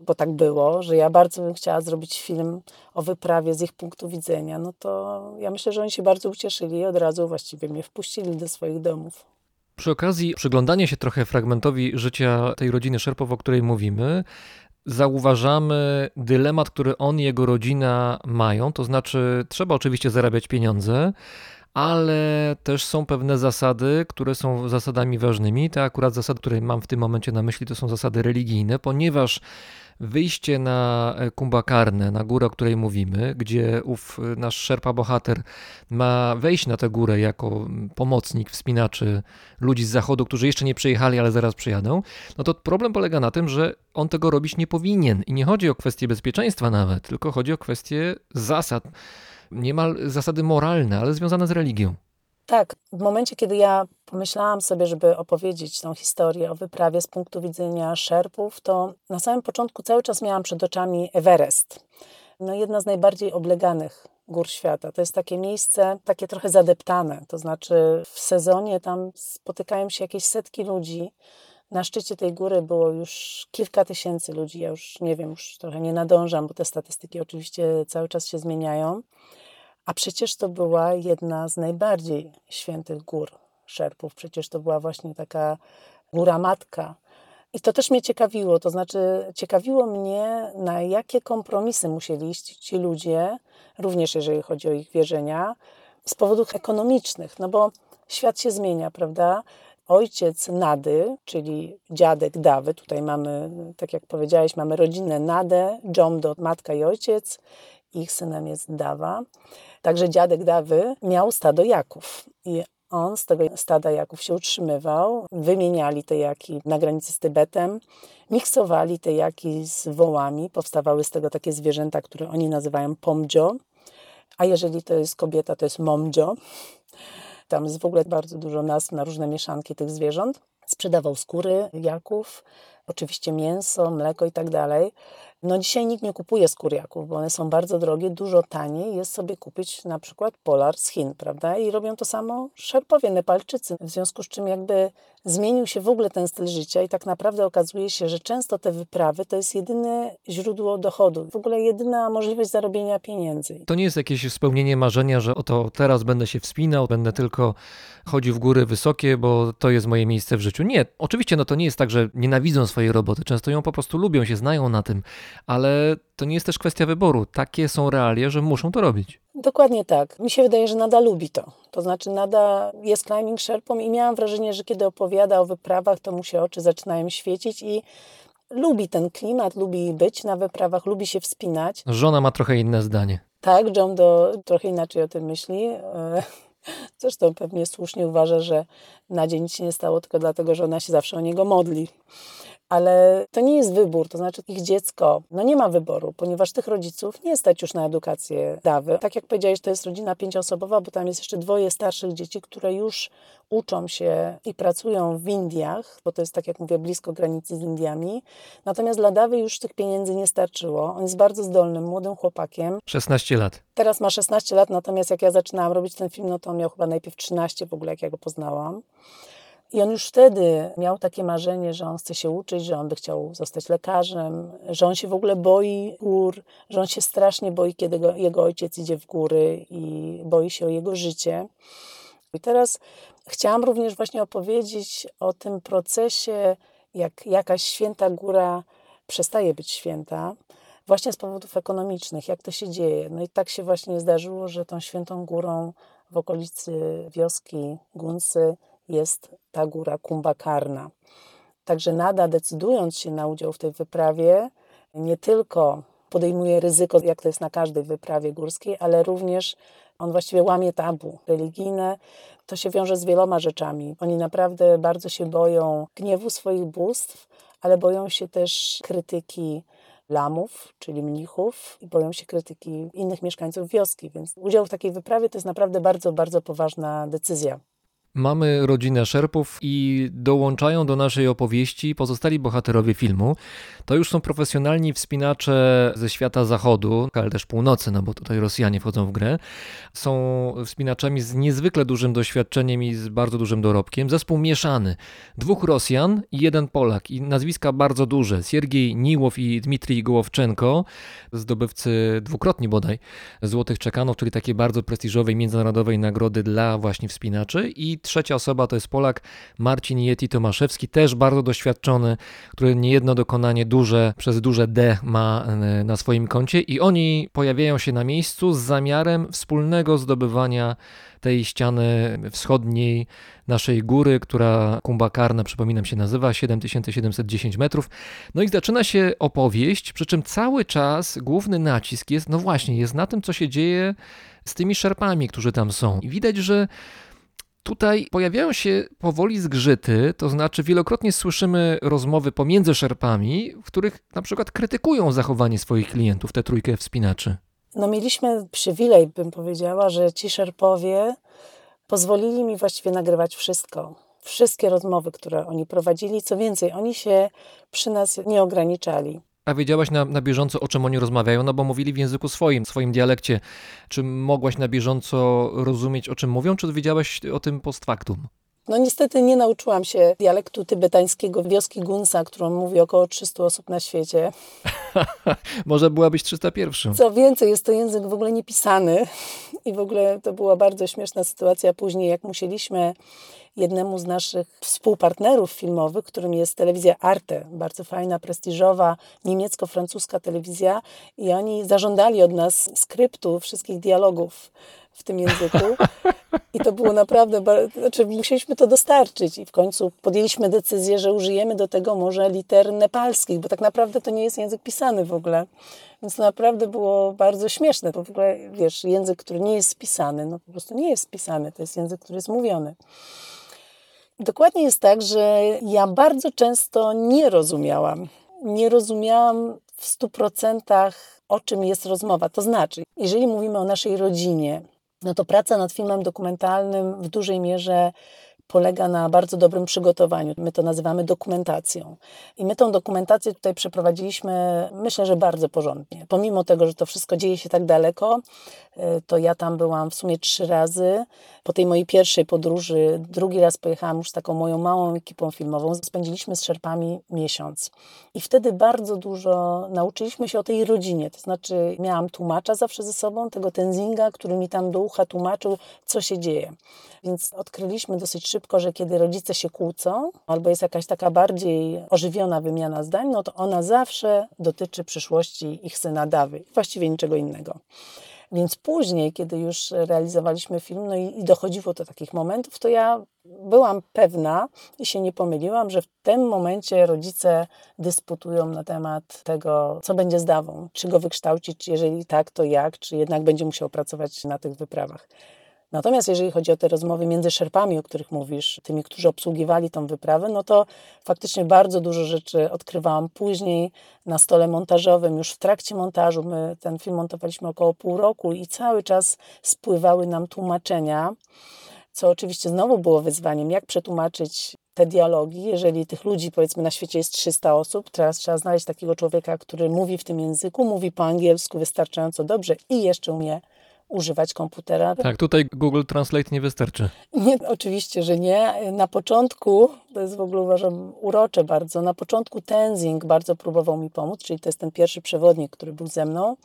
bo tak było, że ja bardzo bym chciała zrobić film o wyprawie z ich punktu widzenia, no to ja myślę, że oni się bardzo ucieszyli i od razu właściwie mnie wpuścili do swoich domów. Przy okazji przyglądania się trochę fragmentowi życia tej rodziny Szerpow, o której mówimy, zauważamy dylemat, który on i jego rodzina mają. To znaczy, trzeba oczywiście zarabiać pieniądze, ale też są pewne zasady, które są zasadami ważnymi. Te akurat zasady, które mam w tym momencie na myśli, to są zasady religijne, ponieważ wyjście na Kumbakarnę, na górę, o której mówimy, gdzie ów nasz szerpa bohater ma wejść na tę górę jako pomocnik wspinaczy ludzi z zachodu, którzy jeszcze nie przyjechali, ale zaraz przyjadą, no to problem polega na tym, że on tego robić nie powinien. I nie chodzi o kwestię bezpieczeństwa nawet, tylko chodzi o kwestię zasad niemal zasady moralne, ale związane z religią. Tak, w momencie, kiedy ja pomyślałam sobie, żeby opowiedzieć tą historię o wyprawie z punktu widzenia szerpów, to na samym początku cały czas miałam przed oczami Everest. No, jedna z najbardziej obleganych gór świata. To jest takie miejsce, takie trochę zadeptane. To znaczy, w sezonie tam spotykają się jakieś setki ludzi. Na szczycie tej góry było już kilka tysięcy ludzi. Ja już nie wiem, już trochę nie nadążam, bo te statystyki oczywiście cały czas się zmieniają. A przecież to była jedna z najbardziej świętych gór szerpów. Przecież to była właśnie taka góra matka. I to też mnie ciekawiło, to znaczy ciekawiło mnie, na jakie kompromisy musieli iść ci ludzie, również jeżeli chodzi o ich wierzenia, z powodów ekonomicznych, no bo świat się zmienia, prawda? Ojciec Nady, czyli dziadek Dawy, tutaj mamy, tak jak powiedziałeś, mamy rodzinę Nadę, Jomdo, matka i ojciec, ich synem jest Dawa. Także dziadek Dawy miał stado jaków i on z tego stada jaków się utrzymywał. Wymieniali te jaki na granicy z Tybetem, miksowali te jaki z wołami. Powstawały z tego takie zwierzęta, które oni nazywają pomdzio. A jeżeli to jest kobieta, to jest momdzio. Tam jest w ogóle bardzo dużo nazw na różne mieszanki tych zwierząt. Sprzedawał skóry jaków, oczywiście mięso, mleko i tak dalej. No dzisiaj nikt nie kupuje skóriaków, bo one są bardzo drogie, dużo taniej jest sobie kupić na przykład polar z Chin, prawda? I robią to samo Szerpowie, Nepalczycy. W związku z czym jakby zmienił się w ogóle ten styl życia i tak naprawdę okazuje się, że często te wyprawy to jest jedyne źródło dochodu, w ogóle jedyna możliwość zarobienia pieniędzy. To nie jest jakieś spełnienie marzenia, że oto teraz będę się wspinał, będę tylko chodził w góry wysokie, bo to jest moje miejsce w życiu. Nie, oczywiście no to nie jest tak, że nienawidzą swojej roboty, często ją po prostu lubią, się znają na tym, ale to nie jest też kwestia wyboru. Takie są realia, że muszą to robić. Dokładnie tak. Mi się wydaje, że Nada lubi to. To znaczy Nada jest climbing sherpą i miałam wrażenie, że kiedy opowiada o wyprawach, to mu się oczy zaczynają świecić i lubi ten klimat, lubi być na wyprawach, lubi się wspinać. Żona ma trochę inne zdanie. Tak, John do trochę inaczej o tym myśli. E, zresztą pewnie słusznie uważa, że na dzień nic się nie stało tylko dlatego, że ona się zawsze o niego modli ale to nie jest wybór, to znaczy ich dziecko no nie ma wyboru, ponieważ tych rodziców nie stać już na edukację dawy. Tak jak powiedziałeś, to jest rodzina pięcioosobowa, bo tam jest jeszcze dwoje starszych dzieci, które już uczą się i pracują w Indiach, bo to jest, tak jak mówię, blisko granicy z Indiami. Natomiast dla dawy już tych pieniędzy nie starczyło. On jest bardzo zdolnym, młodym chłopakiem. 16 lat. Teraz ma 16 lat, natomiast jak ja zaczynałam robić ten film, no to on miał chyba najpierw 13 w ogóle, jak ja go poznałam. I on już wtedy miał takie marzenie, że on chce się uczyć, że on by chciał zostać lekarzem, że on się w ogóle boi gór, że on się strasznie boi, kiedy go, jego ojciec idzie w góry i boi się o jego życie. I teraz chciałam również właśnie opowiedzieć o tym procesie, jak jakaś święta góra przestaje być święta, właśnie z powodów ekonomicznych, jak to się dzieje. No i tak się właśnie zdarzyło, że tą świętą górą w okolicy wioski Gunsy jest ta góra Kumbakarna. Także Nada, decydując się na udział w tej wyprawie, nie tylko podejmuje ryzyko, jak to jest na każdej wyprawie górskiej, ale również on właściwie łamie tabu religijne. To się wiąże z wieloma rzeczami. Oni naprawdę bardzo się boją gniewu swoich bóstw, ale boją się też krytyki lamów, czyli mnichów, i boją się krytyki innych mieszkańców wioski. Więc udział w takiej wyprawie to jest naprawdę bardzo, bardzo poważna decyzja. Mamy rodzinę szerpów i dołączają do naszej opowieści pozostali bohaterowie filmu. To już są profesjonalni wspinacze ze świata zachodu, ale też północy, no bo tutaj Rosjanie wchodzą w grę. Są wspinaczami z niezwykle dużym doświadczeniem i z bardzo dużym dorobkiem. Zespół mieszany. Dwóch Rosjan i jeden Polak. I nazwiska bardzo duże. Siergiej Niłow i Dmitrij Gołowczenko, zdobywcy dwukrotnie bodaj Złotych Czekanów, czyli takiej bardzo prestiżowej międzynarodowej nagrody dla właśnie wspinaczy. I trzecia osoba to jest Polak Marcin Yeti Tomaszewski, też bardzo doświadczony, który niejedno dokonanie duże, przez duże D ma e, na swoim koncie i oni pojawiają się na miejscu z zamiarem wspólnego zdobywania tej ściany wschodniej naszej góry, która Kumbakarna, przypominam się, nazywa 7710 metrów. No i zaczyna się opowieść, przy czym cały czas główny nacisk jest, no właśnie, jest na tym, co się dzieje z tymi szerpami, którzy tam są. I widać, że Tutaj pojawiają się powoli zgrzyty, to znaczy wielokrotnie słyszymy rozmowy pomiędzy szerpami, w których na przykład krytykują zachowanie swoich klientów, tę trójkę wspinaczy. No mieliśmy przywilej, bym powiedziała, że ci szerpowie pozwolili mi właściwie nagrywać wszystko. Wszystkie rozmowy, które oni prowadzili. Co więcej, oni się przy nas nie ograniczali. A wiedziałaś na, na bieżąco, o czym oni rozmawiają? No bo mówili w języku swoim, swoim dialekcie. Czy mogłaś na bieżąco rozumieć, o czym mówią, czy wiedziałaś o tym post factum? No niestety nie nauczyłam się dialektu tybetańskiego wioski Gunsa, którą mówi około 300 osób na świecie. Może byłabyś 301. Co więcej, jest to język w ogóle niepisany i w ogóle to była bardzo śmieszna sytuacja później, jak musieliśmy jednemu z naszych współpartnerów filmowych, którym jest telewizja Arte, bardzo fajna, prestiżowa, niemiecko-francuska telewizja i oni zażądali od nas skryptu wszystkich dialogów w tym języku. I to było naprawdę, znaczy musieliśmy to dostarczyć i w końcu podjęliśmy decyzję, że użyjemy do tego może liter nepalskich, bo tak naprawdę to nie jest język pisany w ogóle. Więc to naprawdę było bardzo śmieszne, bo w ogóle, wiesz, język, który nie jest spisany, no po prostu nie jest spisany, to jest język, który jest mówiony. Dokładnie jest tak, że ja bardzo często nie rozumiałam. Nie rozumiałam w stu procentach, o czym jest rozmowa. To znaczy, jeżeli mówimy o naszej rodzinie, no to praca nad filmem dokumentalnym w dużej mierze polega na bardzo dobrym przygotowaniu. My to nazywamy dokumentacją. I my tą dokumentację tutaj przeprowadziliśmy, myślę, że bardzo porządnie. Pomimo tego, że to wszystko dzieje się tak daleko, y, to ja tam byłam w sumie trzy razy. Po tej mojej pierwszej podróży, drugi raz pojechałam już z taką moją małą ekipą filmową. Spędziliśmy z Szerpami miesiąc. I wtedy bardzo dużo nauczyliśmy się o tej rodzinie. To znaczy, miałam tłumacza zawsze ze sobą, tego Tenzinga, który mi tam do ucha tłumaczył, co się dzieje. Więc odkryliśmy dosyć szybko, że kiedy rodzice się kłócą, albo jest jakaś taka bardziej ożywiona wymiana zdań, no to ona zawsze dotyczy przyszłości ich syna Dawy. Właściwie niczego innego. Więc później, kiedy już realizowaliśmy film, no i, i, dochodziło do takich momentów, to ja byłam pewna i się nie pomyliłam, że w tym momencie rodzice dysputują na temat tego, co będzie z Dawą. Czy go wykształcić, jeżeli tak, to jak, czy jednak będzie musiał pracować na tych wyprawach. Natomiast jeżeli chodzi o te rozmowy między szerpami, o których mówisz, tymi, którzy obsługiwali tą wyprawę, no to faktycznie bardzo dużo rzeczy odkrywałam później na stole montażowym, już w trakcie montażu. My ten film montowaliśmy około pół roku i cały czas spływały nam tłumaczenia, co oczywiście znowu było wyzwaniem, jak przetłumaczyć te dialogi, jeżeli tych ludzi, powiedzmy, na świecie jest 300 osób, teraz trzeba znaleźć takiego człowieka, który mówi w tym języku, mówi po angielsku wystarczająco dobrze i jeszcze umie używać komputera. Tak, tutaj Google Translate nie wystarczy. Nie, oczywiście, że nie. Na początku, to jest w ogóle uważam urocze bardzo, na początku Tenzing bardzo próbował mi pomóc, czyli to jest ten pierwszy przewodnik, który był ze mną,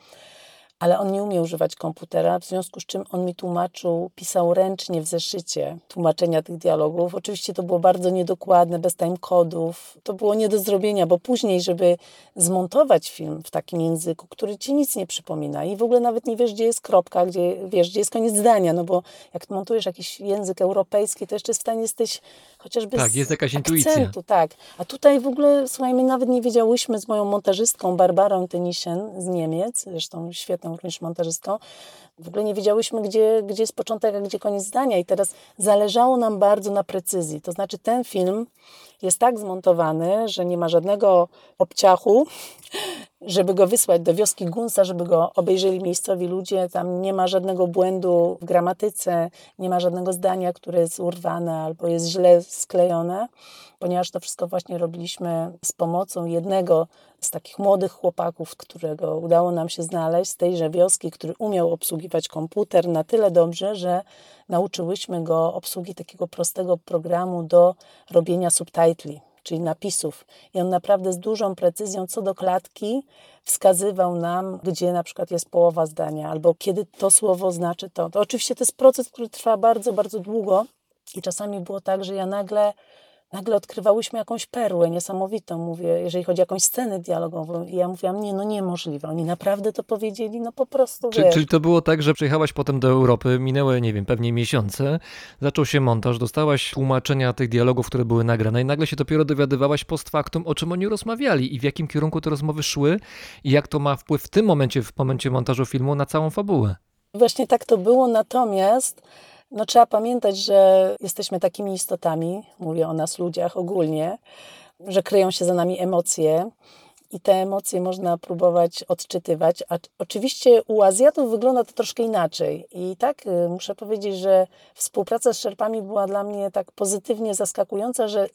ale on nie umiał używać komputera, w związku z czym on mi tłumaczył, pisał ręcznie w zeszycie tłumaczenia tych dialogów. Oczywiście to było bardzo niedokładne, bez timekodów. To było nie do zrobienia, bo później, żeby zmontować film w takim języku, który ci nic nie przypomina i w ogóle nawet nie wiesz, gdzie jest kropka, gdzie wiesz, gdzie jest koniec zdania, no bo jak montujesz jakiś język europejski, to jeszcze w stanie jesteś chociażby Tak, jest jakaś akcentu, intuicja. tak. A tutaj w ogóle, słuchaj, my nawet nie wiedziałyśmy z moją montażystką Barbarą Tynisen z Niemiec, zresztą świetną również montażystką, w ogóle nie wiedziałyśmy, gdzie, gdzie jest początek, a gdzie koniec zdania. I teraz zależało nam bardzo na precyzji. To znaczy, ten film jest tak zmontowany, że nie ma żadnego obciachu, żeby go wysłać do wioski Gunsa, żeby go obejrzeli miejscowi ludzie. Tam nie ma żadnego błędu w gramatyce, nie ma żadnego zdania, które jest urwane albo jest źle sklejone, ponieważ to wszystko właśnie robiliśmy z pomocą jednego z takich młodych chłopaków, którego udało nam się znaleźć z tejże wioski, który umiał obsługiwać komputer na tyle dobrze, że nauczyłyśmy go obsługi takiego prostego programu do robienia subtitli czyli napisów. I on naprawdę z dużą precyzją co do klatki wskazywał nam, gdzie na przykład jest połowa zdania, albo kiedy to słowo znaczy to. To oczywiście to jest proces, który trwa bardzo, bardzo długo i czasami było tak, że ja nagle nagle odkrywałyśmy jakąś perłę niesamowitą, mówię, jeżeli chodzi o jakąś scenę dialogową. I ja mówiłam, nie, no niemożliwe. Oni naprawdę to powiedzieli, no po prostu, Czy, wiesz. czyli to było tak, że przyjechałaś potem do Europy, minęły, nie wiem, pewnie miesiące, zaczął się montaż, dostałaś tłumaczenia tych dialogów, które były nagrane i nagle się dopiero dowiadywałaś post factum, o czym oni rozmawiali i w jakim kierunku te rozmowy szły i jak to ma wpływ w tym momencie, w momencie montażu filmu na całą fabułę. Właśnie tak to było, natomiast no, trzeba pamiętać, że jesteśmy takimi istotami, mówię o nas ludziach ogólnie, że kryją się za nami emocje i te emocje można próbować odczytywać. A oczywiście u Azjatów wygląda to troszkę inaczej. I tak y, muszę powiedzieć, że współpraca z Szerpami była dla mnie tak pozytywnie zaskakująca, że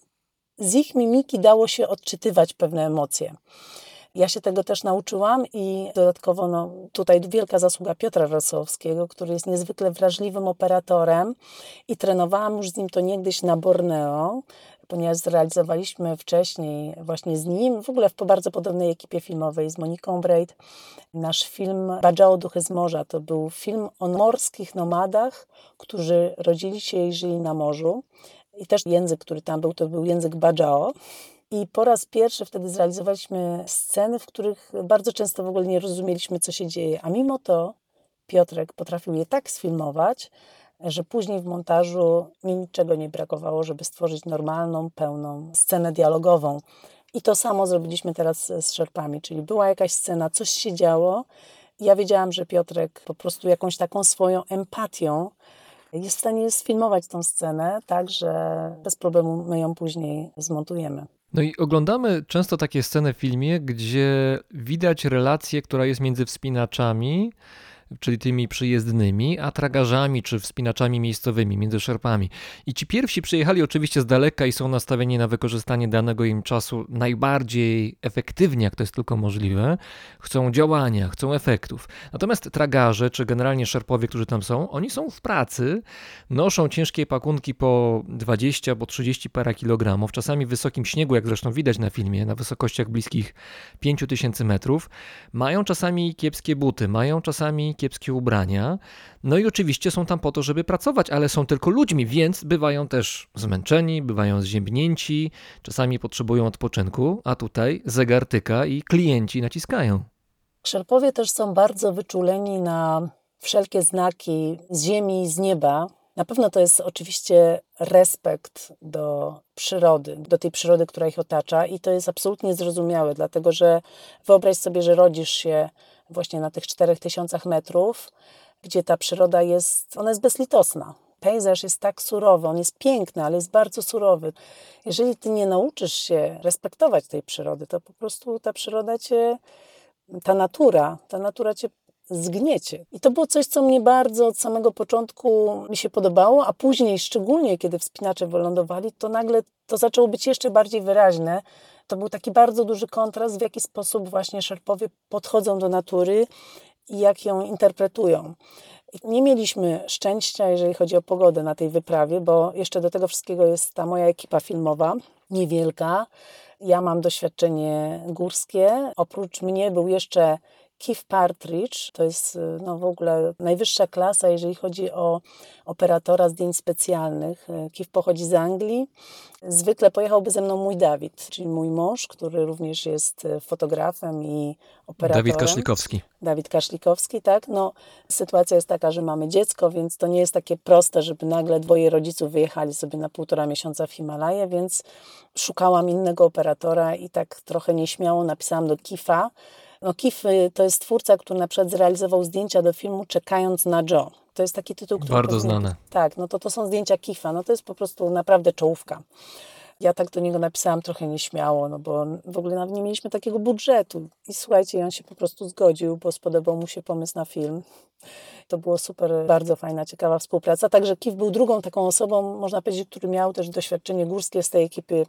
z ich mimiki dało się odczytywać pewne emocje. Ja się tego też nauczyłam i dodatkowo no, tutaj wielka zasługa Piotra Rosowskiego, który jest niezwykle wrażliwym operatorem i trenowałam już z nim to niegdyś na Borneo, ponieważ zrealizowaliśmy wcześniej właśnie z nim, w ogóle w bardzo podobnej ekipie filmowej z Moniką Braid, nasz film Bajao Duchy z Morza. To był film o morskich nomadach, którzy rodzili się i żyli na morzu. I też język, który tam był, to był język Bajao. I po raz pierwszy wtedy zrealizowaliśmy sceny, w których bardzo często w ogóle nie rozumieliśmy, co się dzieje. A mimo to Piotrek potrafił je tak sfilmować, że później w montażu mi niczego nie brakowało, żeby stworzyć normalną, pełną scenę dialogową. I to samo zrobiliśmy teraz z Szerpami, czyli była jakaś scena, coś się działo. Ja wiedziałam, że Piotrek po prostu jakąś taką swoją empatią jest w stanie sfilmować tą scenę, tak że bez problemu my ją później zmontujemy. No i oglądamy często takie sceny w filmie, gdzie widać relację, która jest między wspinaczami, czyli tymi przyjezdnymi, a tragarzami czy wspinaczami miejscowymi, między szerpami. I ci pierwsi przyjechali oczywiście z daleka i są nastawieni na wykorzystanie danego im czasu najbardziej efektywnie, jak to jest tylko możliwe. Chcą działania, chcą efektów. Natomiast tragarze, czy generalnie szerpowie, którzy tam są, oni są w pracy, noszą ciężkie pakunki po 20, po 30 para kilogramów, czasami w wysokim śniegu, jak zresztą widać na filmie, na wysokościach bliskich 5000 metrów. Mają czasami kiepskie buty, mają czasami kiepskie ubrania. No i oczywiście są tam po to, żeby pracować, ale są tylko ludźmi, więc bywają też zmęczeni, bywają zziębnięci, czasami potrzebują odpoczynku, a tutaj zegar tyka i klienci naciskają. Szerpowie też są bardzo wyczuleni na wszelkie znaki z ziemi z nieba. Na pewno to jest oczywiście respekt do przyrody, do tej przyrody, która ich otacza, i to jest absolutnie zrozumiałe, dlatego że wyobraź sobie, że rodzisz się właśnie na tych 4000 metrów, gdzie ta przyroda jest, ona jest bezlitosna. Pejzaż jest tak surowy, on jest piękny, ale jest bardzo surowy. Jeżeli ty nie nauczysz się respektować tej przyrody, to po prostu ta przyroda cię, ta natura, ta natura cię zgniecie. I to było coś, co mnie bardzo od samego początku mi się podobało, a później, szczególnie kiedy wspinacze wylądowali, to nagle to zaczęło być jeszcze bardziej wyraźne. To był taki bardzo duży kontrast, w jaki sposób właśnie szerpowie podchodzą do natury i jak ją interpretują. Nie mieliśmy szczęścia, jeżeli chodzi o pogodę na tej wyprawie, bo jeszcze do tego wszystkiego jest ta moja ekipa filmowa, niewielka. Ja mam doświadczenie górskie. Oprócz mnie był jeszcze Keith Partridge, to jest y, no, w ogóle najwyższa klasa, jeżeli chodzi o operatora zdjęć specjalnych. Y, Keith pochodzi z Anglii. Zwykle pojechałby ze mną mój Dawid, czyli mój mąż, który również jest y, fotografem i operatorem. Dawid Kaszlikowski. Dawid Kaszlikowski, tak. No, sytuacja jest taka, że mamy dziecko, więc to nie jest takie proste, żeby nagle dwoje rodziców wyjechali sobie na półtora miesiąca w Himalaje, więc szukałam innego operatora i tak trochę nieśmiało napisałam do Kifa. Kif y, to jest twórca, który na przykład zrealizował zdjęcia do filmu Czekając na Joe. To jest taki tytuł, który... Bardzo powinien- znane. Tak, no to to są zdjęcia Kifa. No to jest po prostu naprawdę czołówka. Ja tak do niego napisałam trochę nieśmiało, no bo w ogóle nawet nie mieliśmy takiego budżetu. I słuchajcie, on się po prostu zgodził, bo spodobał mu się pomysł na film. To było super, bardzo fajna, ciekawa współpraca. Także Kif był drugą taką osobą, można powiedzieć, który miał też doświadczenie górskie z tej ekipy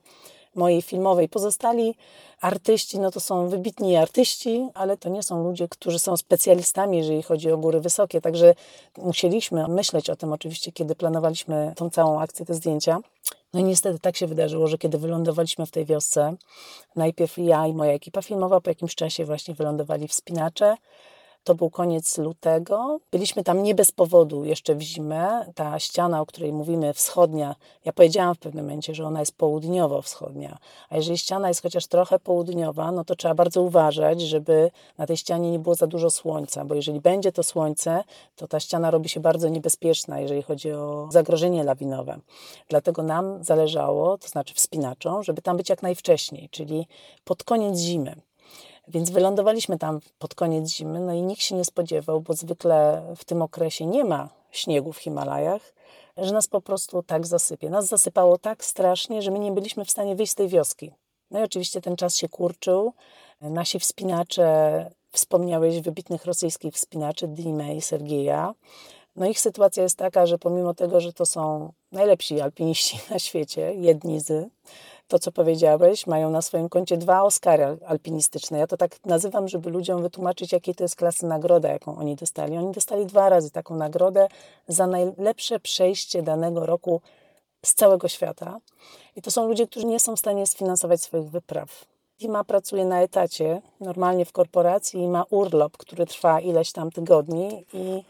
mojej filmowej. Pozostali artyści, no to są wybitni artyści, ale to nie są ludzie, którzy są specjalistami, jeżeli chodzi o góry wysokie. Także musieliśmy myśleć o tym oczywiście, kiedy planowaliśmy tą całą akcję, te zdjęcia. No i niestety tak się wydarzyło, że kiedy wylądowaliśmy w tej wiosce, najpierw ja i moja ekipa filmowa, po jakimś czasie właśnie wylądowali wspinacze. To był koniec lutego. Byliśmy tam nie bez powodu jeszcze w zimę. Ta ściana, o której mówimy, wschodnia, ja powiedziałam w pewnym momencie, że ona jest południowo-wschodnia. A jeżeli ściana jest chociaż trochę południowa, no to trzeba bardzo uważać, żeby na tej ścianie nie było za dużo słońca, bo jeżeli będzie to słońce, to ta ściana robi się bardzo niebezpieczna, jeżeli chodzi o zagrożenie lawinowe. Dlatego nam zależało, to znaczy wspinaczom, żeby tam być jak najwcześniej, czyli pod koniec zimy. Więc wylądowaliśmy tam pod koniec zimy, no i nikt się nie spodziewał, bo zwykle w tym okresie nie ma śniegu w Himalajach, że nas po prostu tak zasypie. Nas zasypało tak strasznie, że my nie byliśmy w stanie wyjść z tej wioski. No i oczywiście ten czas się kurczył. Nasi wspinacze, wspomniałeś wybitnych rosyjskich wspinaczy, Dime i Sergieja. No ich sytuacja jest taka, że pomimo tego, że to są najlepsi alpiniści na świecie, jedni z, to co powiedziałeś, mają na swoim koncie dwa Oscary alpinistyczne. Ja to tak nazywam, żeby ludziom wytłumaczyć, jakiej to jest klasy nagroda, jaką oni dostali. Oni dostali dwa razy taką nagrodę za najlepsze przejście danego roku z całego świata. I to są ludzie, którzy nie są w stanie sfinansować swoich wypraw. Dima pracuje na etacie, normalnie w korporacji i ma urlop, który trwa ileś tam tygodni i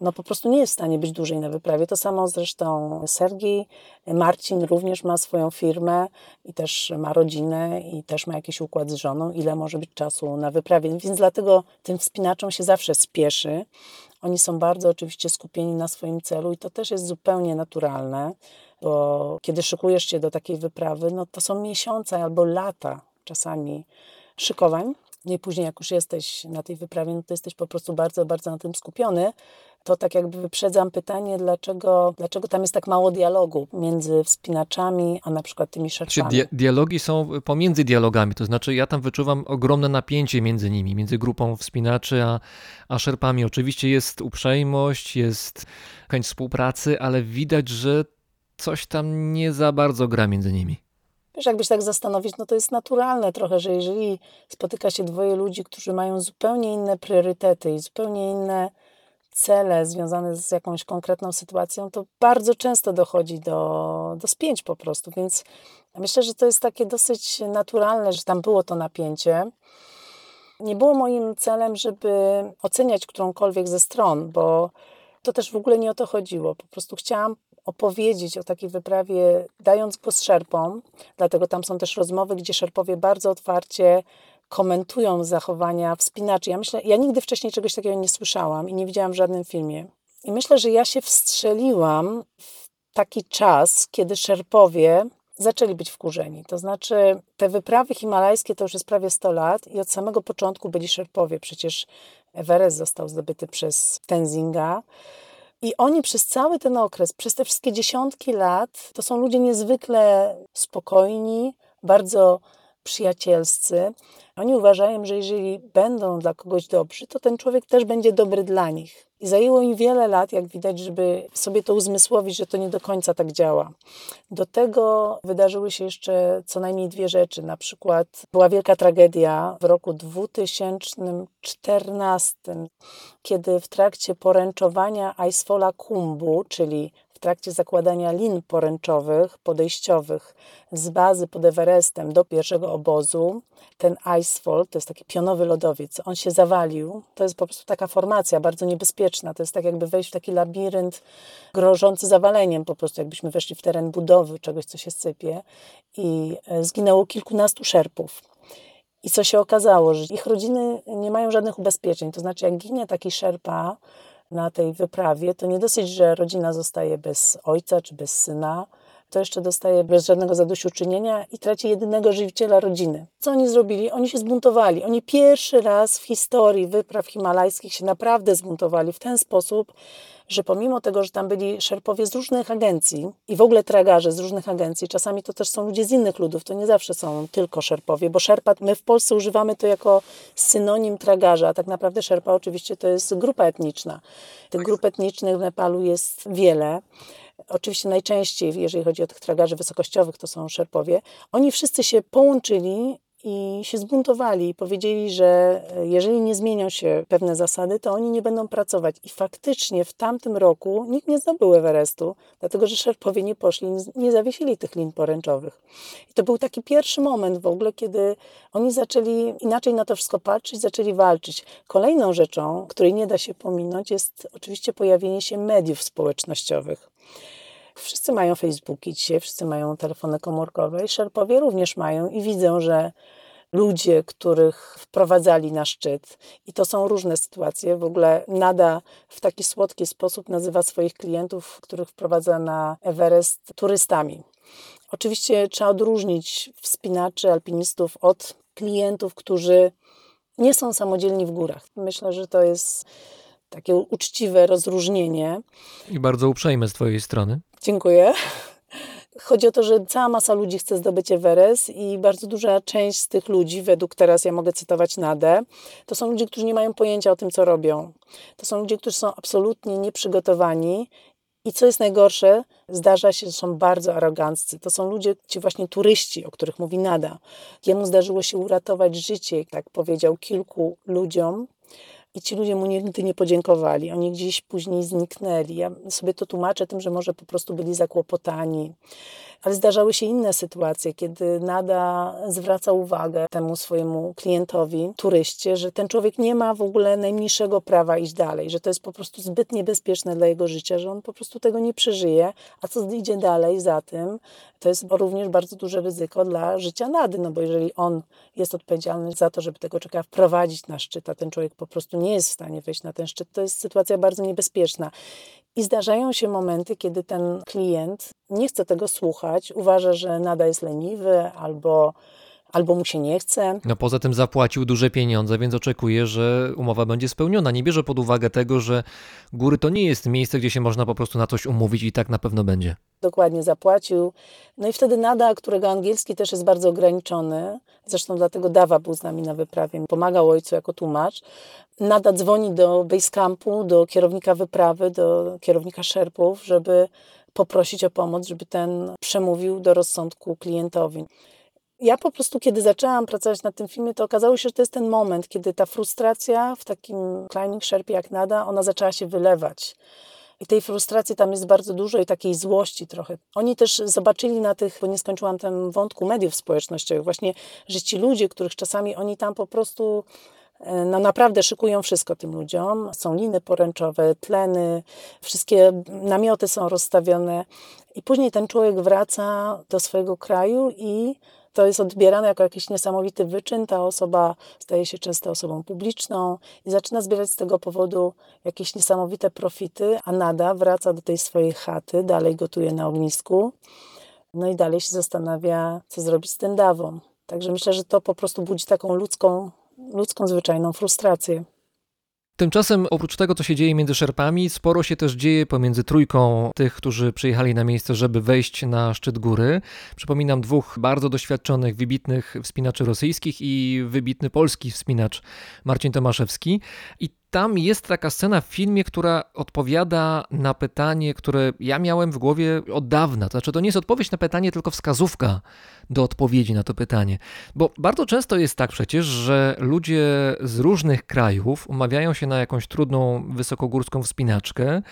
no po prostu nie jest w stanie być dłużej na wyprawie. To samo zresztą Sergiej. Marcin również ma swoją firmę i też ma rodzinę i też ma jakiś układ z żoną, ile może być czasu na wyprawie. Więc dlatego tym wspinaczom się zawsze spieszy. Oni są bardzo oczywiście skupieni na swoim celu i to też jest zupełnie naturalne, bo kiedy szykujesz się do takiej wyprawy, no to są miesiące albo lata czasami szykowań. No i później, jak już jesteś na tej wyprawie, no to jesteś po prostu bardzo, bardzo na tym skupiony. To tak jakby wyprzedzam pytanie, dlaczego, dlaczego tam jest tak mało dialogu między wspinaczami, a na przykład tymi Czy szerpami. dia- dialogi są pomiędzy dialogami, to znaczy ja tam wyczuwam ogromne napięcie między nimi, między grupą wspinaczy a, a szerpami. Oczywiście jest uprzejmość, jest chęć współpracy, ale widać, że coś tam nie za bardzo gra między nimi. Wiesz, jakbyś tak zastanowić, no to jest naturalne trochę, że jeżeli spotyka się dwoje ludzi, którzy mają zupełnie inne priorytety i zupełnie inne cele związane z jakąś konkretną sytuacją, to bardzo często dochodzi do, do spięć po prostu. Więc myślę, że to jest takie dosyć naturalne, że tam było to napięcie. Nie było moim celem, żeby oceniać którąkolwiek ze stron, bo to też w ogóle nie o to chodziło. Po prostu chciałam opowiedzieć o takiej wyprawie, dając głos szerpom, dlatego tam są też rozmowy, gdzie szerpowie bardzo otwarcie komentują zachowania wspinaczy. Ja myślę, ja nigdy wcześniej czegoś takiego nie słyszałam i nie widziałam w żadnym filmie. I myślę, że ja się wstrzeliłam w taki czas, kiedy szerpowie zaczęli być wkurzeni. To znaczy, te wyprawy himalajskie to już jest prawie 100 lat i od samego początku byli szerpowie. Przecież Everest został zdobyty przez Tenzinga. I oni przez cały ten okres, przez te wszystkie dziesiątki lat, to są ludzie niezwykle spokojni, bardzo przyjacielscy. Oni uważają, że jeżeli będą dla kogoś dobrzy, to ten człowiek też będzie dobry dla nich. I zajęło im wiele lat, jak widać, żeby sobie to uzmysłowić, że to nie do końca tak działa. Do tego wydarzyły się jeszcze co najmniej dwie rzeczy. Na przykład była wielka tragedia w roku 2014, kiedy w trakcie poręczowania Aisfola Kumbu, czyli trakcie zakładania lin poręczowych, podejściowych z bazy pod Everestem do pierwszego obozu, ten Icefall, to jest taki pionowy lodowiec, on się zawalił. To jest po prostu taka formacja bardzo niebezpieczna. To jest tak jakby wejść w taki labirynt grożący zawaleniem, po prostu jakbyśmy weszli w teren budowy czegoś, co się sypie. I e, zginęło kilkunastu szerpów. I co się okazało, że ich rodziny nie mają żadnych ubezpieczeń. To znaczy, jak ginie taki szerpa na tej wyprawie, to nie dosyć, że rodzina zostaje bez ojca czy bez syna, to jeszcze dostaje bez żadnego zadośćuczynienia i traci jedynego żywiciela rodziny. Co oni zrobili? Oni się zbuntowali. Oni pierwszy raz w historii wypraw himalajskich się naprawdę zbuntowali w ten sposób, że pomimo tego, że tam byli szerpowie z różnych agencji i w ogóle tragarze z różnych agencji, czasami to też są ludzie z innych ludów, to nie zawsze są tylko szerpowie, bo szerpa, my w Polsce używamy to jako synonim tragarza, a tak naprawdę szerpa oczywiście to jest grupa etniczna. Tych grup etnicznych w Nepalu jest wiele. Oczywiście najczęściej, jeżeli chodzi o tych tragarzy wysokościowych, to są szerpowie. Oni wszyscy się połączyli i się zbuntowali i powiedzieli, że e, jeżeli nie zmienią się pewne zasady, to oni nie będą pracować. I faktycznie w tamtym roku nikt nie zdobył Everestu, dlatego że szerpowie nie poszli, nie zawiesili tych lin poręczowych. I to był taki pierwszy moment w ogóle, kiedy oni zaczęli inaczej na to wszystko patrzeć, zaczęli walczyć. Kolejną rzeczą, której nie da się pominąć, jest oczywiście pojawienie się mediów społecznościowych. Wszyscy mają Facebooki dzisiaj, wszyscy mają telefony komórkowe i szerpowie również mają i widzą, że ludzie, których wprowadzali na szczyt, i to są różne sytuacje, w ogóle Nada w taki słodki sposób nazywa swoich klientów, których wprowadza na Everest, turystami. Oczywiście trzeba odróżnić wspinaczy, alpinistów od klientów, którzy nie są samodzielni w górach. Myślę, że to jest takie uczciwe rozróżnienie. I bardzo uprzejme z Twojej strony. Dziękuję. Chodzi o to, że cała masa ludzi chce zdobyć Everest i bardzo duża część z tych ludzi, według teraz ja mogę cytować Nadę, to są ludzie, którzy nie mają pojęcia o tym, co robią. To są ludzie, którzy są absolutnie nieprzygotowani i co jest najgorsze, zdarza się, że są bardzo aroganccy. To są ludzie, ci właśnie turyści, o których mówi Nada. Jemu zdarzyło się uratować życie, tak powiedział kilku ludziom, i ci ludzie mu nigdy nie podziękowali. Oni gdzieś później zniknęli. Ja sobie to tłumaczę tym, że może po prostu byli zakłopotani. Ale zdarzały się inne sytuacje, kiedy Nada zwraca uwagę temu swojemu klientowi, turyście, że ten człowiek nie ma w ogóle najmniejszego prawa iść dalej, że to jest po prostu zbyt niebezpieczne dla jego życia, że on po prostu tego nie przeżyje. A co idzie dalej za tym, to jest również bardzo duże ryzyko dla życia Nady, no bo jeżeli on jest odpowiedzialny za to, żeby tego człowieka wprowadzić na szczyt, a ten człowiek po prostu nie jest w stanie wejść na ten szczyt, to jest sytuacja bardzo niebezpieczna. I zdarzają się momenty, kiedy ten klient nie chce tego słuchać, uważa, że nada jest leniwy albo albo mu się nie chce. No poza tym zapłacił duże pieniądze, więc oczekuje, że umowa będzie spełniona. Nie bierze pod uwagę tego, że góry to nie jest miejsce, gdzie się można po prostu na coś umówić i tak na pewno będzie. Dokładnie zapłacił. No i wtedy Nada, którego angielski też jest bardzo ograniczony, zresztą dlatego Dawa był z nami na wyprawie, pomagał ojcu jako tłumacz, Nada dzwoni do Basecampu, do kierownika wyprawy, do kierownika szerpów, żeby poprosić o pomoc, żeby ten przemówił do rozsądku klientowi ja po prostu, kiedy zaczęłam pracować nad tym filmie, to okazało się, że to jest ten moment, kiedy ta frustracja w takim climbing szerpie jak nada, ona zaczęła się wylewać. I tej frustracji tam jest bardzo dużo i takiej złości trochę. Oni też zobaczyli na tych, bo nie skończyłam ten wątku mediów społecznościowych, właśnie, że ci ludzie, których czasami oni tam po prostu no naprawdę szykują wszystko tym ludziom. Są liny poręczowe, tleny, wszystkie namioty są rozstawione. I później ten człowiek wraca do swojego kraju i to jest odbierane jako jakiś niesamowity wyczyn. Ta osoba staje się często osobą publiczną i zaczyna zbierać z tego powodu jakieś niesamowite profity, a nada wraca do tej swojej chaty, dalej gotuje na ognisku, no i dalej się zastanawia, co zrobić z tym dawą. Także myślę, że to po prostu budzi taką ludzką, ludzką zwyczajną frustrację. Tymczasem oprócz tego, co się dzieje między szerpami, sporo się też dzieje pomiędzy trójką tych, którzy przyjechali na miejsce, żeby wejść na szczyt góry. Przypominam dwóch bardzo doświadczonych, wybitnych wspinaczy rosyjskich i wybitny polski wspinacz Marcin Tomaszewski. I tam jest taka scena w filmie, która odpowiada na pytanie, które ja miałem w głowie od dawna. To znaczy, to nie jest odpowiedź na pytanie, tylko wskazówka do odpowiedzi na to pytanie. Bo bardzo często jest tak przecież, że ludzie z różnych krajów umawiają się na jakąś trudną, wysokogórską wspinaczkę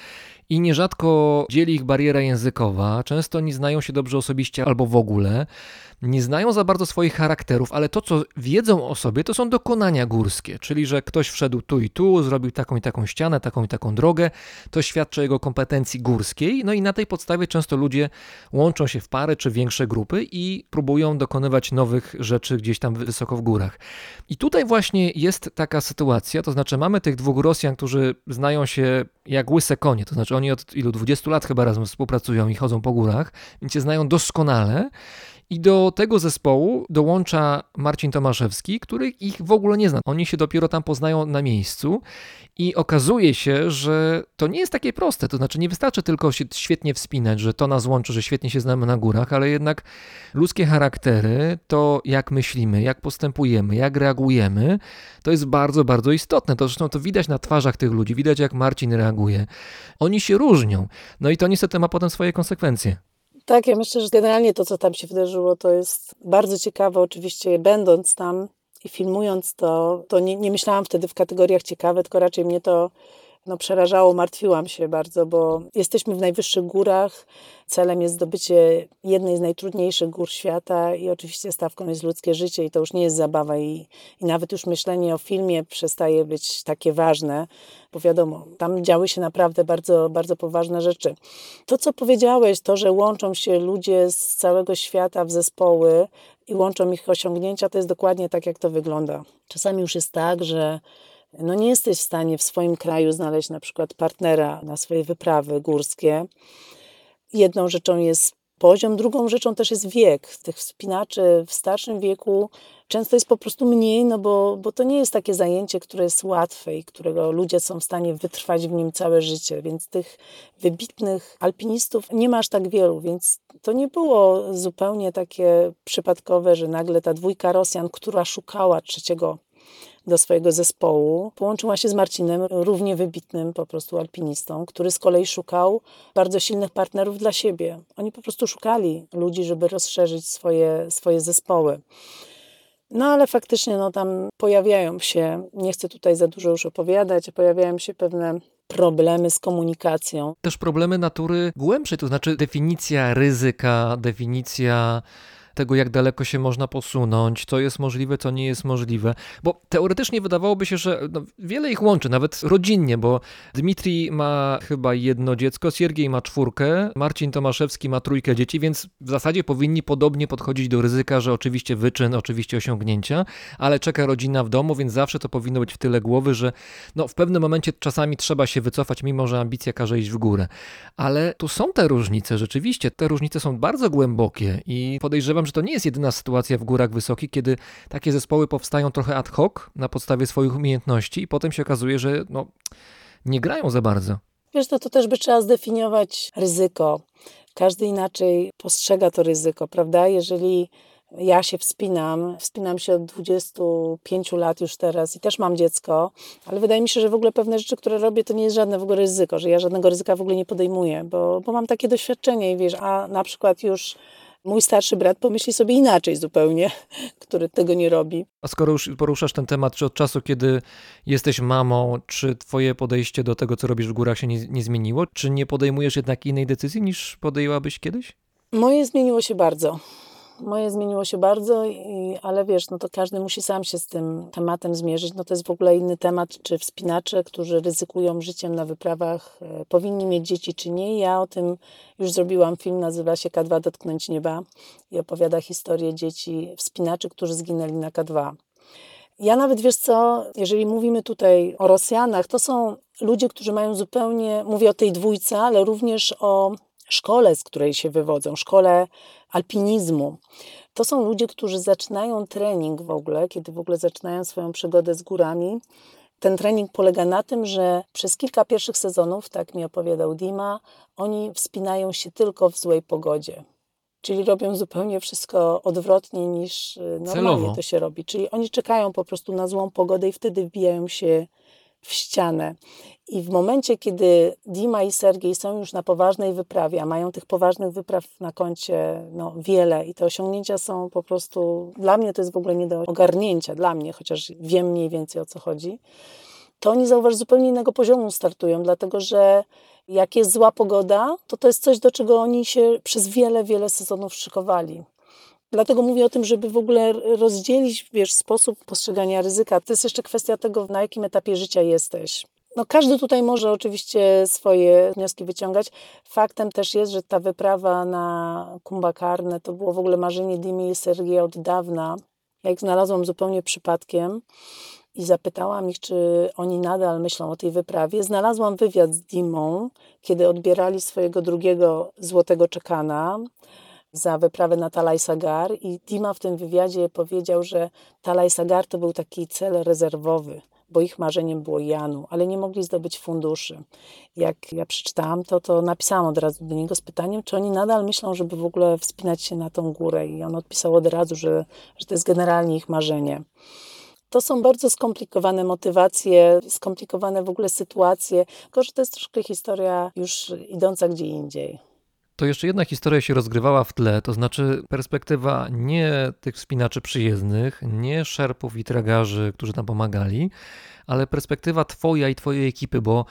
i nierzadko dzieli ich bariera językowa. Często nie znają się dobrze osobiście albo w ogóle. Nie znają za bardzo swoich charakterów, ale to, co wiedzą o sobie, to są dokonania górskie, czyli że ktoś wszedł tu i tu, zrobił taką i taką ścianę, taką i taką drogę. To świadczy o jego kompetencji górskiej. No i na tej podstawie często ludzie łączą się w pary czy większe grupy i próbują dokonywać nowych rzeczy gdzieś tam wysoko w górach. I tutaj właśnie jest taka sytuacja, to znaczy mamy tych dwóch Rosjan, którzy znają się jak łyse konie, to znaczy oni od ilu 20 lat chyba razem współpracują i chodzą po górach, więc się znają doskonale. I do tego zespołu dołącza Marcin Tomaszewski, który ich w ogóle nie zna. Oni się dopiero tam poznają na miejscu i okazuje się, że to nie jest takie proste. To znaczy, nie wystarczy tylko się świetnie wspinać, że to nas łączy, że świetnie się znamy na górach, ale jednak ludzkie charaktery, to jak myślimy, jak postępujemy, jak reagujemy, to jest bardzo, bardzo istotne. To zresztą to widać na twarzach tych ludzi, widać jak Marcin reaguje. Oni się różnią. No i to niestety ma potem swoje konsekwencje. Tak, ja myślę, że generalnie to, co tam się wydarzyło, to jest bardzo ciekawe. Oczywiście, będąc tam i filmując to, to nie, nie myślałam wtedy w kategoriach ciekawe, tylko raczej mnie to no, przerażało, martwiłam się bardzo, bo jesteśmy w najwyższych górach. Celem jest zdobycie jednej z najtrudniejszych gór świata i oczywiście stawką jest ludzkie życie i to już nie jest zabawa i, i nawet już myślenie o filmie przestaje być takie ważne, bo wiadomo, tam działy się naprawdę bardzo, bardzo poważne rzeczy. To, co powiedziałeś, to, że łączą się ludzie z całego świata w zespoły i łączą ich osiągnięcia, to jest dokładnie tak, jak to wygląda. Czasami już jest tak, że no nie jesteś w stanie w swoim kraju znaleźć na przykład partnera na swoje wyprawy górskie. Jedną rzeczą jest poziom, drugą rzeczą też jest wiek. Tych wspinaczy w starszym wieku często jest po prostu mniej, no bo, bo to nie jest takie zajęcie, które jest łatwe i którego ludzie są w stanie wytrwać w nim całe życie, więc tych wybitnych alpinistów nie ma aż tak wielu, więc to nie było zupełnie takie przypadkowe, że nagle ta dwójka Rosjan, która szukała trzeciego do swojego zespołu. Połączyła się z Marcinem, równie wybitnym po prostu alpinistą, który z kolei szukał bardzo silnych partnerów dla siebie. Oni po prostu szukali ludzi, żeby rozszerzyć swoje, swoje zespoły. No ale faktycznie no, tam pojawiają się, nie chcę tutaj za dużo już opowiadać, pojawiają się pewne problemy z komunikacją. Też problemy natury głębszej, to znaczy definicja ryzyka, definicja tego, jak daleko się można posunąć, co jest możliwe, co nie jest możliwe. Bo teoretycznie wydawałoby się, że no, wiele ich łączy, nawet rodzinnie, bo Dmitrij ma chyba jedno dziecko, Siergiej ma czwórkę, Marcin Tomaszewski ma trójkę dzieci, więc w zasadzie powinni podobnie podchodzić do ryzyka, że oczywiście wyczyn, oczywiście osiągnięcia, ale czeka rodzina w domu, więc zawsze to powinno być w tyle głowy, że no, w pewnym momencie czasami trzeba się wycofać, mimo że ambicja każe iść w górę. Ale tu są te różnice, rzeczywiście, te różnice są bardzo głębokie i podejrzewam, że to nie jest jedyna sytuacja w górach wysokich, kiedy takie zespoły powstają trochę ad hoc na podstawie swoich umiejętności i potem się okazuje, że no, nie grają za bardzo. Wiesz, to, to też by trzeba zdefiniować ryzyko. Każdy inaczej postrzega to ryzyko, prawda? Jeżeli ja się wspinam, wspinam się od 25 lat już teraz i też mam dziecko, ale wydaje mi się, że w ogóle pewne rzeczy, które robię, to nie jest żadne w ogóle ryzyko, że ja żadnego ryzyka w ogóle nie podejmuję, bo, bo mam takie doświadczenie i wiesz, a na przykład już Mój starszy brat pomyśli sobie inaczej zupełnie, który tego nie robi. A skoro już poruszasz ten temat, czy od czasu, kiedy jesteś mamą, czy twoje podejście do tego, co robisz w górach się nie, nie zmieniło? Czy nie podejmujesz jednak innej decyzji niż podejęłabyś kiedyś? Moje zmieniło się bardzo. Moje zmieniło się bardzo, i, ale wiesz, no to każdy musi sam się z tym tematem zmierzyć. No to jest w ogóle inny temat, czy wspinacze, którzy ryzykują życiem na wyprawach, e, powinni mieć dzieci, czy nie. Ja o tym już zrobiłam film, nazywa się K2 Dotknąć Nieba i opowiada historię dzieci wspinaczy, którzy zginęli na K2. Ja nawet wiesz co, jeżeli mówimy tutaj o Rosjanach, to są ludzie, którzy mają zupełnie, mówię o tej dwójce, ale również o szkole, z której się wywodzą, szkole alpinizmu. To są ludzie, którzy zaczynają trening w ogóle, kiedy w ogóle zaczynają swoją przygodę z górami. Ten trening polega na tym, że przez kilka pierwszych sezonów, tak mi opowiadał Dima, oni wspinają się tylko w złej pogodzie. Czyli robią zupełnie wszystko odwrotnie niż y, normalnie Celowo. to się robi. Czyli oni czekają po prostu na złą pogodę i wtedy wbijają się w ścianę. I w momencie, kiedy Dima i Sergiej są już na poważnej wyprawie, a mają tych poważnych wypraw na koncie no, wiele i te osiągnięcia są po prostu, dla mnie to jest w ogóle nie do ogarnięcia, dla mnie, chociaż wiem mniej więcej o co chodzi, to oni zauważ zupełnie innego poziomu startują, dlatego że Jak jest zła pogoda, to to jest coś, do czego oni się przez wiele, wiele sezonów szykowali. Dlatego mówię o tym, żeby w ogóle rozdzielić wiesz, sposób postrzegania ryzyka. To jest jeszcze kwestia tego, na jakim etapie życia jesteś. No każdy tutaj może oczywiście swoje wnioski wyciągać. Faktem też jest, że ta wyprawa na Kumbakarnę to było w ogóle marzenie Dimi i Sergieja od dawna. Ja ich znalazłam zupełnie przypadkiem i zapytałam ich, czy oni nadal myślą o tej wyprawie. Znalazłam wywiad z Dimą, kiedy odbierali swojego drugiego złotego czekana za wyprawę na Talaj Sagar i Dima w tym wywiadzie powiedział, że Talaj Sagar to był taki cel rezerwowy, bo ich marzeniem było Janu, ale nie mogli zdobyć funduszy. Jak ja przeczytałam to, to napisałam od razu do niego z pytaniem, czy oni nadal myślą, żeby w ogóle wspinać się na tą górę i on odpisał od razu, że, że to jest generalnie ich marzenie. To są bardzo skomplikowane motywacje, skomplikowane w ogóle sytuacje, tylko że to jest troszkę historia już idąca gdzie indziej. To jeszcze jedna historia się rozgrywała w tle, to znaczy perspektywa nie tych wspinaczy przyjezdnych, nie szerpów i tragarzy, którzy tam pomagali, ale perspektywa twoja i twojej ekipy, bo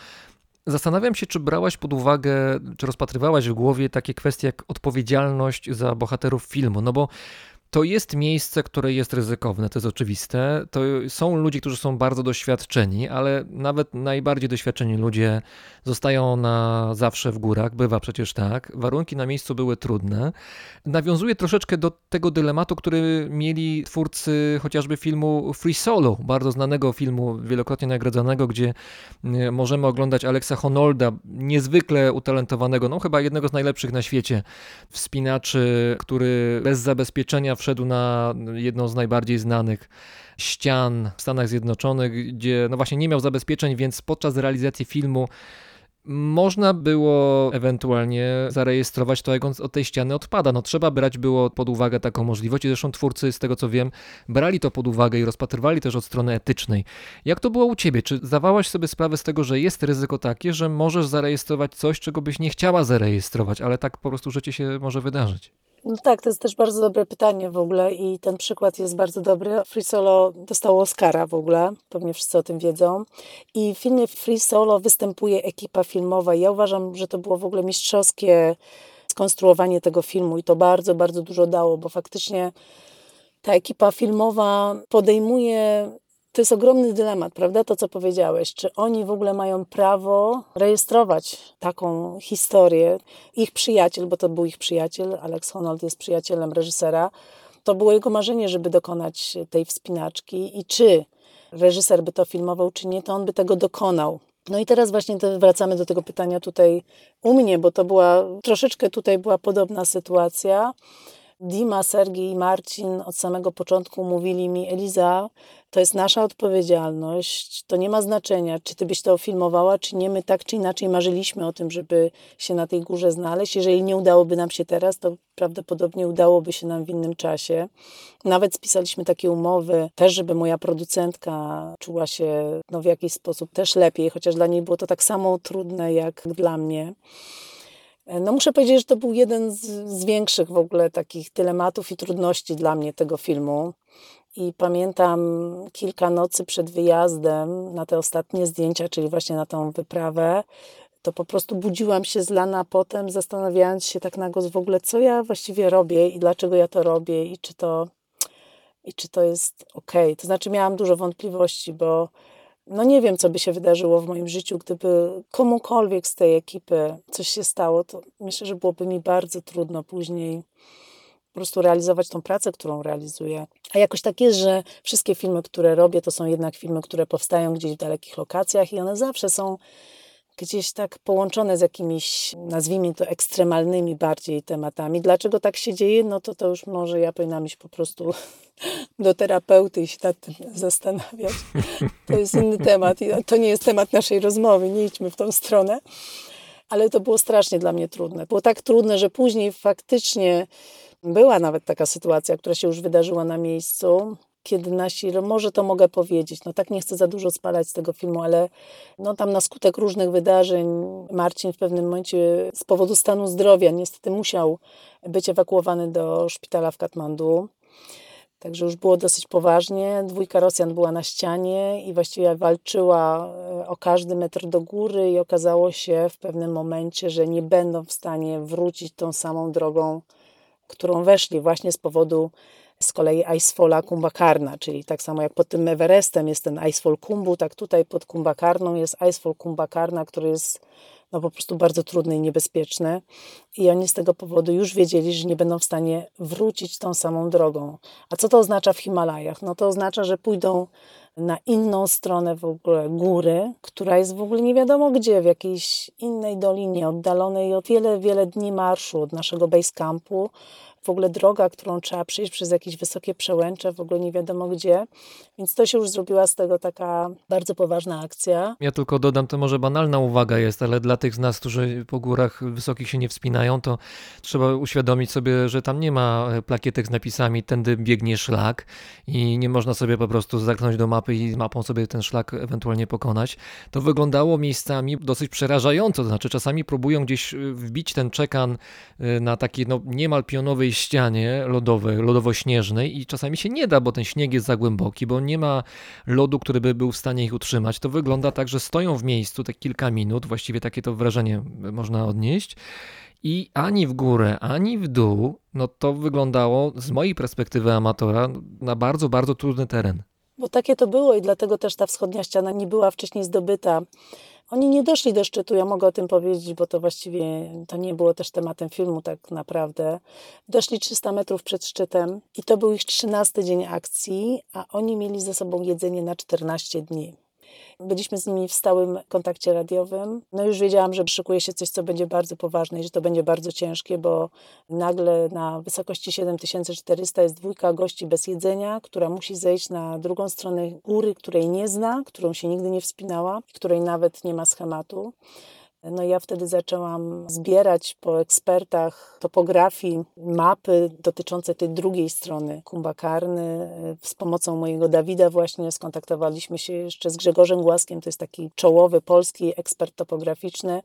zastanawiam się, czy brałaś pod uwagę, czy rozpatrywałaś w głowie takie kwestie jak odpowiedzialność za bohaterów filmu, no bo to jest miejsce, które jest ryzykowne, to jest oczywiste. To są ludzie, którzy są bardzo doświadczeni, ale nawet najbardziej doświadczeni ludzie zostają na zawsze w górach, bywa przecież tak. Warunki na miejscu były trudne. Nawiązuje troszeczkę do tego dylematu, który mieli twórcy chociażby filmu Free Solo, bardzo znanego filmu, wielokrotnie nagradzanego, gdzie e, możemy oglądać Alexa Honolda, niezwykle utalentowanego, no chyba jednego z najlepszych na świecie wspinaczy, który bez zabezpieczenia wszedł na jedną z najbardziej znanych ścian w Stanach Zjednoczonych, gdzie no właśnie nie miał zabezpieczeń, więc podczas realizacji filmu można było ewentualnie zarejestrować to, jak on od tej ściany odpada. No trzeba brać było pod uwagę taką możliwość i zresztą twórcy, z tego co wiem, brali to pod uwagę i rozpatrywali też od strony etycznej. Jak to było u ciebie? Czy zdawałaś sobie sprawę z tego, że jest ryzyko takie, że możesz zarejestrować coś, czego byś nie chciała zarejestrować, ale tak po prostu życie się może wydarzyć? No tak, to jest też bardzo dobre pytanie w ogóle i ten przykład jest bardzo dobry. Free Solo dostało Oscara w ogóle, pewnie wszyscy o tym wiedzą. I w filmie Free Solo występuje ekipa filmowa. Ja uważam, że to było w ogóle mistrzowskie skonstruowanie tego filmu i to bardzo, bardzo dużo dało, bo faktycznie ta ekipa filmowa podejmuje to jest ogromny dylemat, prawda? To, co powiedziałeś. Czy oni w ogóle mają prawo rejestrować taką historię? Ich przyjaciel, bo to był ich przyjaciel, Alex Honnold jest przyjacielem reżysera, to było jego marzenie, żeby dokonać tej wspinaczki i czy reżyser by to filmował, czy nie, to on by tego dokonał. No i teraz właśnie wracamy do tego pytania tutaj u mnie, bo to była troszeczkę tutaj była podobna sytuacja. Dima, Sergiej i Marcin od samego początku mówili mi, Eliza, to jest nasza odpowiedzialność, to nie ma znaczenia, czy ty byś to filmowała, czy nie. My tak czy inaczej marzyliśmy o tym, żeby się na tej górze znaleźć. Jeżeli nie udałoby nam się teraz, to prawdopodobnie udałoby się nam w innym czasie. Nawet spisaliśmy takie umowy, też żeby moja producentka czuła się no, w jakiś sposób też lepiej, chociaż dla niej było to tak samo trudne jak dla mnie. No muszę powiedzieć, że to był jeden z, z, większych w ogóle takich dylematów i trudności dla mnie tego filmu. I pamiętam kilka nocy przed wyjazdem na te ostatnie zdjęcia, czyli właśnie na tą wyprawę, to po prostu budziłam się zlana potem, zastanawiając się tak na głos w ogóle, co ja właściwie robię i dlaczego ja to robię i czy to, i czy to jest ok. To znaczy miałam dużo wątpliwości, bo no nie wiem, co by się wydarzyło w moim życiu, gdyby komukolwiek z tej ekipy coś się stało, to myślę, że byłoby mi bardzo trudno później po prostu realizować tą pracę, którą realizuję. A jakoś tak jest, że wszystkie filmy, które robię, to są jednak filmy, które powstają gdzieś w dalekich lokacjach i one zawsze są gdzieś tak połączone z jakimiś, nazwijmy to, ekstremalnymi bardziej tematami. Dlaczego tak się dzieje? No to to już może ja powinnam iść po prostu do terapeuty i się nad tym zastanawiać. To jest inny temat i to nie jest temat naszej rozmowy, nie idźmy w tą stronę. Ale to było strasznie dla mnie trudne. Było tak trudne, że później faktycznie była nawet taka sytuacja, która się już wydarzyła na miejscu, kiedy nasi, może to mogę powiedzieć, no tak nie chcę za dużo spalać z tego filmu, ale no tam na skutek różnych wydarzeń Marcin w pewnym momencie z powodu stanu zdrowia niestety musiał być ewakuowany do szpitala w Katmandu. Także już było dosyć poważnie. Dwójka Rosjan była na ścianie i właściwie walczyła e, o każdy metr do góry i okazało się w pewnym momencie, że nie będą w stanie wrócić tą samą drogą, którą weszli właśnie z powodu z kolei Icefalla Kumbakarna, czyli tak samo jak pod tym Everestem jest ten Icefall Kumbu, tak tutaj pod Kumbakarną jest Icefall Kumbakarna, który jest no po prostu bardzo trudny i niebezpieczny. I oni z tego powodu już wiedzieli, że nie będą w stanie wrócić tą samą drogą. A co to oznacza w Himalajach? No to oznacza, że pójdą na inną stronę w ogóle góry, która jest w ogóle nie wiadomo gdzie, w jakiejś innej dolinie, oddalonej o wiele, wiele dni marszu od naszego base campu w ogóle droga, którą trzeba przejść przez jakieś wysokie przełęcze, w ogóle nie wiadomo gdzie. Więc to się już zrobiła z tego taka bardzo poważna akcja. Ja tylko dodam, to może banalna uwaga jest, ale dla tych z nas, którzy po górach wysokich się nie wspinają, to trzeba uświadomić sobie, że tam nie ma e, plakietek z napisami tędy biegnie szlak i nie można sobie po prostu zerknąć do mapy i mapą sobie ten szlak ewentualnie pokonać. To wyglądało miejscami dosyć przerażająco, to znaczy czasami próbują gdzieś e, wbić ten czekan e, na takiej no, niemal pionowej ścianie lodowej, lodowo-śnieżnej i czasami się nie da, bo ten śnieg jest za głęboki, bo nie ma lodu, który by był w stanie ich utrzymać. To wygląda tak, że stoją w miejscu te kilka minut, właściwie takie to wrażenie można odnieść. I ani w górę, ani w dół, no to wyglądało z mojej perspektywy amatora na bardzo, bardzo trudny teren. Bo takie to było i dlatego też ta wschodnia ściana nie była wcześniej zdobyta. Oni nie doszli do szczytu, ja mogę o tym powiedzieć, bo to właściwie to nie było też tematem filmu tak naprawdę. Doszli 300 metrów przed szczytem i to był ich 13 dzień akcji, a oni mieli ze sobą jedzenie na 14 dni. Byliśmy z nimi w stałym kontakcie radiowym. No już wiedziałam, że szykuje się coś, co będzie bardzo poważne i że to będzie bardzo ciężkie, bo nagle na wysokości 7400 jest dwójka gości bez jedzenia, która musi zejść na drugą stronę góry, której nie zna, którą się nigdy nie wspinała, której nawet nie ma schematu. No ja wtedy zaczęłam zbierać po ekspertach topografii mapy dotyczące tej drugiej strony Kumbakarny. Z pomocą mojego Dawida właśnie skontaktowaliśmy się jeszcze z Grzegorzem Głaskiem, to jest taki czołowy polski ekspert topograficzny.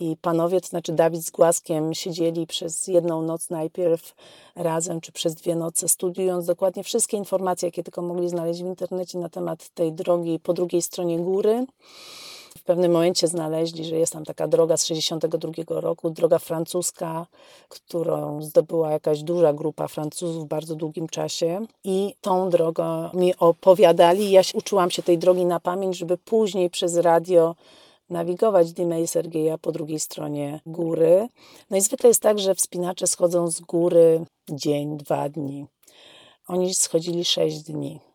I panowie, to znaczy Dawid z Głaskiem, siedzieli przez jedną noc najpierw razem, czy przez dwie noce, studiując dokładnie wszystkie informacje, jakie tylko mogli znaleźć w internecie na temat tej drogi po drugiej stronie góry pewnym momencie znaleźli, że jest tam taka droga z 62 roku, droga francuska, którą zdobyła jakaś duża grupa Francuzów w bardzo długim czasie i tą drogą mi opowiadali. Ja uczyłam się tej drogi na pamięć, żeby później przez radio nawigować Dimę i Sergeja po drugiej stronie góry. No i zwykle jest tak, że wspinacze schodzą z góry dzień, dwa dni. Oni schodzili sześć dni.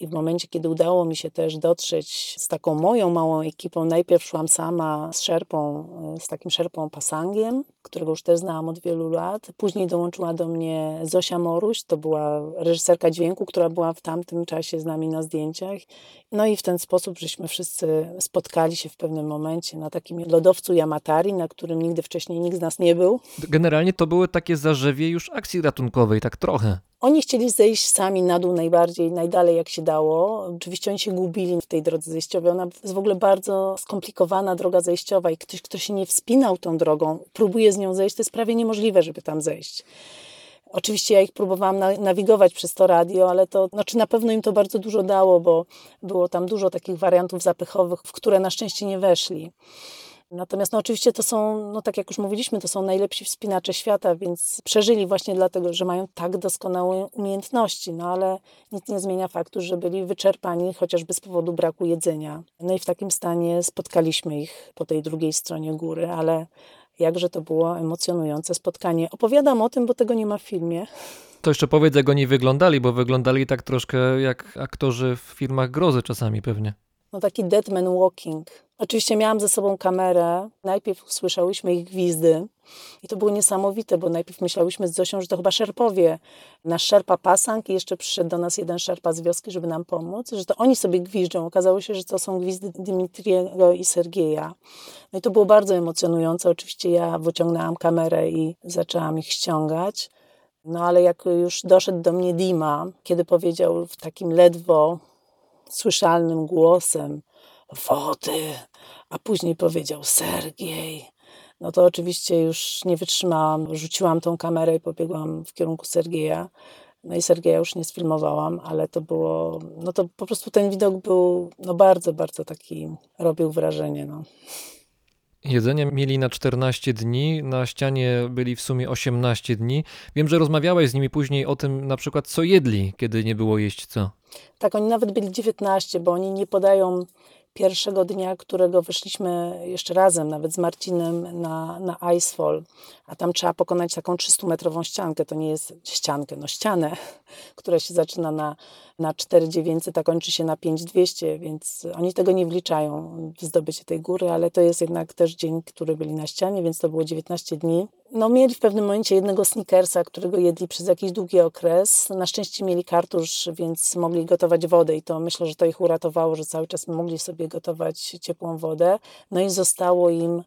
I w momencie, kiedy udało mi się też dotrzeć z taką moją małą ekipą, najpierw szłam sama z szerpą, z takim szerpą Pasangiem, którego już też znałam od wielu lat. Później dołączyła do mnie Zosia Moruś, to była reżyserka dźwięku, która była w tamtym czasie z nami na zdjęciach. No i w ten sposób żeśmy wszyscy spotkali się w pewnym momencie na takim lodowcu Yamatari, na którym nigdy wcześniej nikt z nas nie był. Generalnie to były takie zarzewie już akcji ratunkowej, tak trochę. Oni chcieli zejść sami na dół najbardziej, najdalej jak się dało. Oczywiście oni się gubili w tej drodze zejściowej. Ona jest w ogóle bardzo skomplikowana droga zejściowa i ktoś, kto się nie wspinał tą drogą, próbuje z nią zejść, to jest prawie niemożliwe, żeby tam zejść. Oczywiście ja ich próbowałam nawigować przez to radio, ale to znaczy na pewno im to bardzo dużo dało, bo było tam dużo takich wariantów zapychowych, w które na szczęście nie weszli. Natomiast no oczywiście to są, no tak jak już mówiliśmy, to są najlepsi wspinacze świata, więc przeżyli właśnie dlatego, że mają tak doskonałe umiejętności, no ale nic nie zmienia faktu, że byli wyczerpani chociażby z powodu braku jedzenia. No i w takim stanie spotkaliśmy ich po tej drugiej stronie góry, ale jakże to było emocjonujące spotkanie. Opowiadam o tym, bo tego nie ma w filmie. To jeszcze powiedz, jak oni wyglądali, bo wyglądali tak troszkę jak aktorzy w filmach grozy czasami pewnie. No taki dead man walking. Oczywiście miałam ze sobą kamerę. Najpierw usłyszałyśmy ich gwizdy i to było niesamowite, bo najpierw myślałyśmy z Zosią, że to chyba szerpowie. Nasz szerpa Pasang i jeszcze przyszedł do nas jeden szerpa z wioski, żeby nam pomóc, że to oni sobie gwiżdżą. Okazało się, że to są gwizdy Dimitriego i Sergieja. No i to było bardzo emocjonujące. Oczywiście ja wyciągnęłam kamerę i zaczęłam ich ściągać. No ale jak już doszedł do mnie Dima, kiedy powiedział w takim ledwo słyszalnym głosem wody, a później powiedział Sergiej. No to oczywiście już nie wytrzymałam, rzuciłam tą kamerę i pobiegłam w kierunku Sergieja. No i Sergeja już nie sfilmowałam, ale to było, no to po prostu ten widok był no bardzo, bardzo taki, robił wrażenie. No. Jedzenie mieli na 14 dni, na ścianie byli w sumie 18 dni. Wiem, że rozmawiałeś z nimi później o tym na przykład, co jedli, kiedy nie było jeść co. Tak, oni nawet byli 19, bo oni nie podają pierwszego dnia, którego wyszliśmy jeszcze razem, nawet z Marcinem na, na Icefall, a tam trzeba pokonać taką 300-metrową ściankę, to nie jest ściankę, no ścianę, która się zaczyna na, na 4900, a kończy się na 5200, więc oni tego nie wliczają w zdobycie tej góry, ale to jest jednak też dzień, który byli na ścianie, więc to było 19 dni. No mieli w pewnym momencie jednego sneakersa, którego jedli przez jakiś długi okres. Na szczęście mieli kartusz, więc mogli gotować wodę i to myślę, że to ich uratowało, że cały czas mogli sobie gotować ciepłą wodę. No i zostało im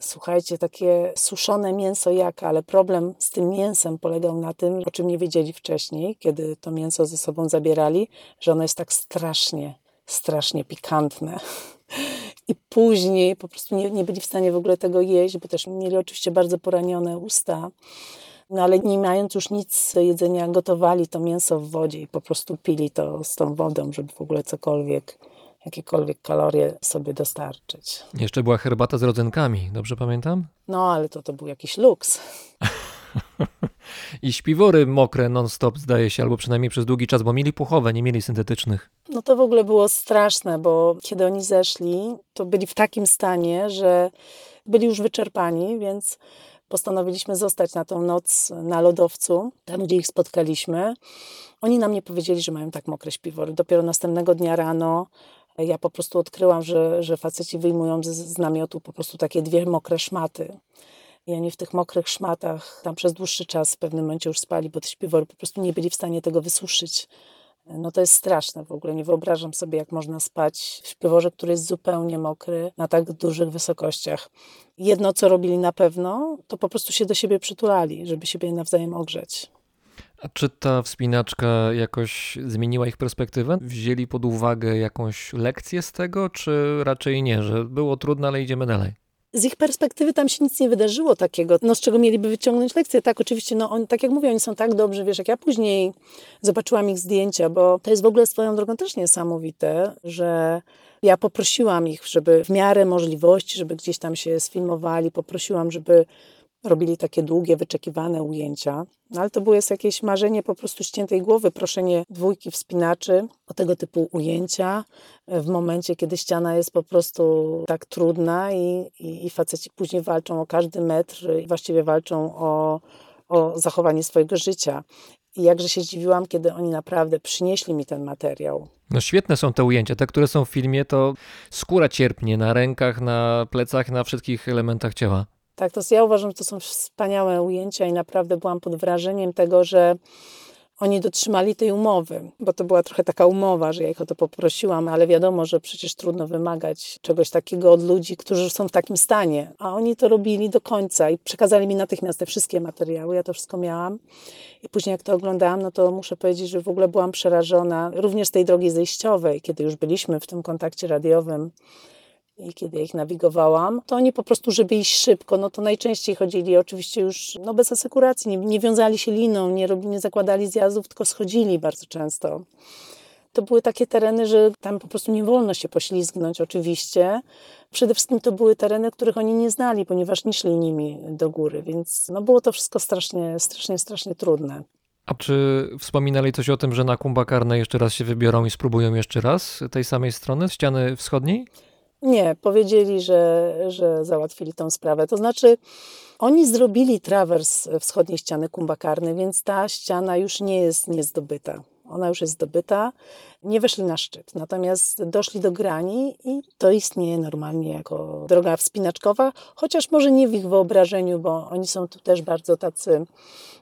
słuchajcie, takie suszone mięso jaka, ale problem z tym mięsem polegał na tym, o czym nie wiedzieli wcześniej, kiedy to mięso ze sobą zabierali, że ono jest tak strasznie, strasznie pikantne. I później po prostu nie, nie byli w stanie w ogóle tego jeść, bo też mieli oczywiście bardzo poranione usta. No ale nie mając już nic do jedzenia, gotowali to mięso w wodzie i po prostu pili to z tą wodą, żeby w ogóle cokolwiek, jakiekolwiek kalorie sobie dostarczyć. Jeszcze była herbata z rodzynkami, dobrze pamiętam? No ale to, to był jakiś luks. I śpiwory mokre non-stop zdaje się, albo przynajmniej przez długi czas, bo mieli puchowe, nie mieli syntetycznych. No to w ogóle było straszne, bo kiedy oni zeszli, to byli w takim stanie, że byli już wyczerpani, więc postanowiliśmy zostać na tą noc na lodowcu, tam gdzie ich spotkaliśmy. Oni nam nie powiedzieli, że mają tak mokre śpiwory. Dopiero następnego dnia rano ja po prostu odkryłam, że, że faceci wyjmują z, z namiotu po prostu takie dwie mokre szmaty. I oni w tych mokrych szmatach tam przez dłuższy czas w pewnym momencie już spali, bo te śpiwory po prostu nie byli w stanie tego wysuszyć. No to jest straszne w ogóle. Nie wyobrażam sobie, jak można spać w śpiworze, który jest zupełnie mokry na tak dużych wysokościach. Jedno, co robili na pewno, to po prostu się do siebie przytulali, żeby siebie nawzajem ogrzeć. A czy ta wspinaczka jakoś zmieniła ich perspektywę? Wzięli pod uwagę jakąś lekcję z tego, czy raczej nie, że było trudno, ale idziemy dalej? Z ich perspektywy tam się nic nie wydarzyło takiego, no z czego mieliby wyciągnąć lekcję. Tak, oczywiście, no on, tak jak mówię, oni są tak dobrzy, wiesz, jak ja później zobaczyłam ich zdjęcia, bo to jest w ogóle swoją drogą też niesamowite, że ja poprosiłam ich, żeby w miarę możliwości, żeby gdzieś tam się sfilmowali, poprosiłam, żeby robili takie długie, wyczekiwane ujęcia. No ale to było jakieś marzenie po prostu ściętej głowy, proszenie dwójki wspinaczy o tego typu ujęcia w momencie, kiedy ściana jest po prostu tak trudna i, i, i faceci później walczą o każdy metr i właściwie walczą o, o zachowanie swojego życia. I jakże się zdziwiłam, kiedy oni naprawdę przynieśli mi ten materiał. No świetne są te ujęcia. Te, które są w filmie, to skóra cierpnie na rękach, na plecach, na wszystkich elementach ciała. Tak, to ja uważam, że to są wspaniałe ujęcia i naprawdę byłam pod wrażeniem tego, że oni dotrzymali tej umowy, bo to była trochę taka umowa, że ja ich o to poprosiłam, ale wiadomo, że przecież trudno wymagać czegoś takiego od ludzi, którzy są w takim stanie. A oni to robili do końca i przekazali mi natychmiast te wszystkie materiały, ja to wszystko miałam. I później jak to oglądałam, no to muszę powiedzieć, że w ogóle byłam przerażona, również z tej drogi zejściowej, kiedy już byliśmy w tym kontakcie radiowym kiedy ich nawigowałam, to oni po prostu, żeby iść szybko, no to najczęściej chodzili oczywiście już no bez asekuracji, nie, nie wiązali się liną, nie, robili, nie zakładali zjazdów, tylko schodzili bardzo często. To były takie tereny, że tam po prostu nie wolno się poślizgnąć oczywiście. Przede wszystkim to były tereny, których oni nie znali, ponieważ nie szli nimi do góry, więc no było to wszystko strasznie, strasznie, strasznie trudne. A czy wspominali coś o tym, że na Kumbakarne jeszcze raz się wybiorą i spróbują jeszcze raz tej samej strony, ściany wschodniej? Nie, powiedzieli, że, że załatwili tą sprawę. To znaczy, oni zrobili trawers wschodniej ściany kumbakarny, więc ta ściana już nie jest niezdobyta. Ona już jest zdobyta, nie weszli na szczyt, natomiast doszli do grani i to istnieje normalnie jako droga wspinaczkowa, chociaż może nie w ich wyobrażeniu, bo oni są tu też bardzo tacy,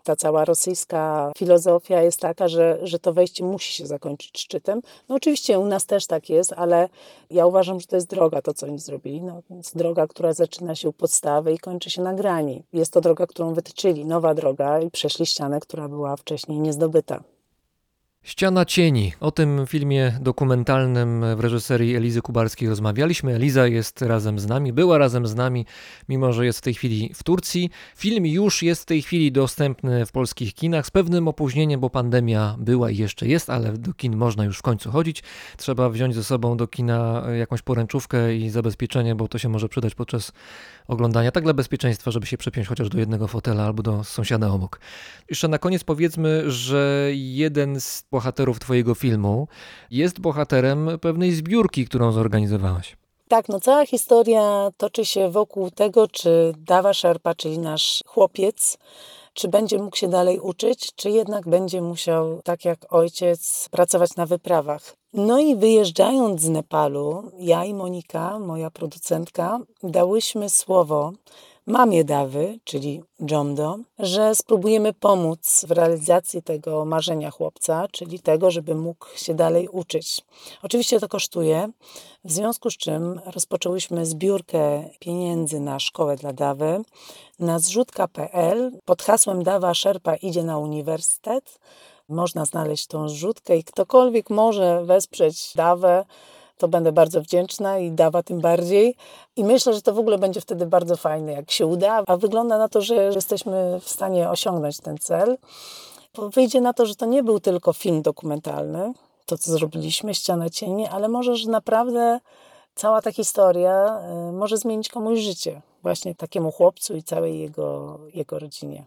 ta cała rosyjska filozofia jest taka, że, że to wejście musi się zakończyć szczytem. No oczywiście u nas też tak jest, ale ja uważam, że to jest droga, to co oni zrobili. No, droga, która zaczyna się u podstawy i kończy się na grani. Jest to droga, którą wytyczyli, nowa droga i przeszli ścianę, która była wcześniej niezdobyta. Ściana cieni. O tym filmie dokumentalnym w reżyserii Elizy Kubarskiej rozmawialiśmy. Eliza jest razem z nami, była razem z nami, mimo że jest w tej chwili w Turcji. Film już jest w tej chwili dostępny w polskich kinach z pewnym opóźnieniem, bo pandemia była i jeszcze jest, ale do kin można już w końcu chodzić. Trzeba wziąć ze sobą do kina jakąś poręczówkę i zabezpieczenie, bo to się może przydać podczas oglądania, tak dla bezpieczeństwa, żeby się przepiąć chociaż do jednego fotela albo do sąsiada obok. Jeszcze na koniec powiedzmy, że jeden z bohaterów Twojego filmu jest bohaterem pewnej zbiórki, którą zorganizowałaś. Tak, no cała historia toczy się wokół tego, czy Dawa Szerpa, czyli nasz chłopiec, czy będzie mógł się dalej uczyć, czy jednak będzie musiał, tak jak ojciec, pracować na wyprawach. No i wyjeżdżając z Nepalu, ja i Monika, moja producentka, dałyśmy słowo mamie Dawy, czyli Jomdo, że spróbujemy pomóc w realizacji tego marzenia chłopca, czyli tego, żeby mógł się dalej uczyć. Oczywiście to kosztuje, w związku z czym rozpoczęłyśmy zbiórkę pieniędzy na szkołę dla Dawy na zrzutka.pl pod hasłem Dawa Szerpa idzie na uniwersytet. Można znaleźć tą zrzutkę i ktokolwiek może wesprzeć Dawę, to będę bardzo wdzięczna i dawa tym bardziej. I myślę, że to w ogóle będzie wtedy bardzo fajne, jak się uda. A wygląda na to, że jesteśmy w stanie osiągnąć ten cel. Bo wyjdzie na to, że to nie był tylko film dokumentalny, to co zrobiliśmy, Ściana Cieni, ale może, że naprawdę cała ta historia y, może zmienić komuś życie. Właśnie takiemu chłopcu i całej jego, jego rodzinie.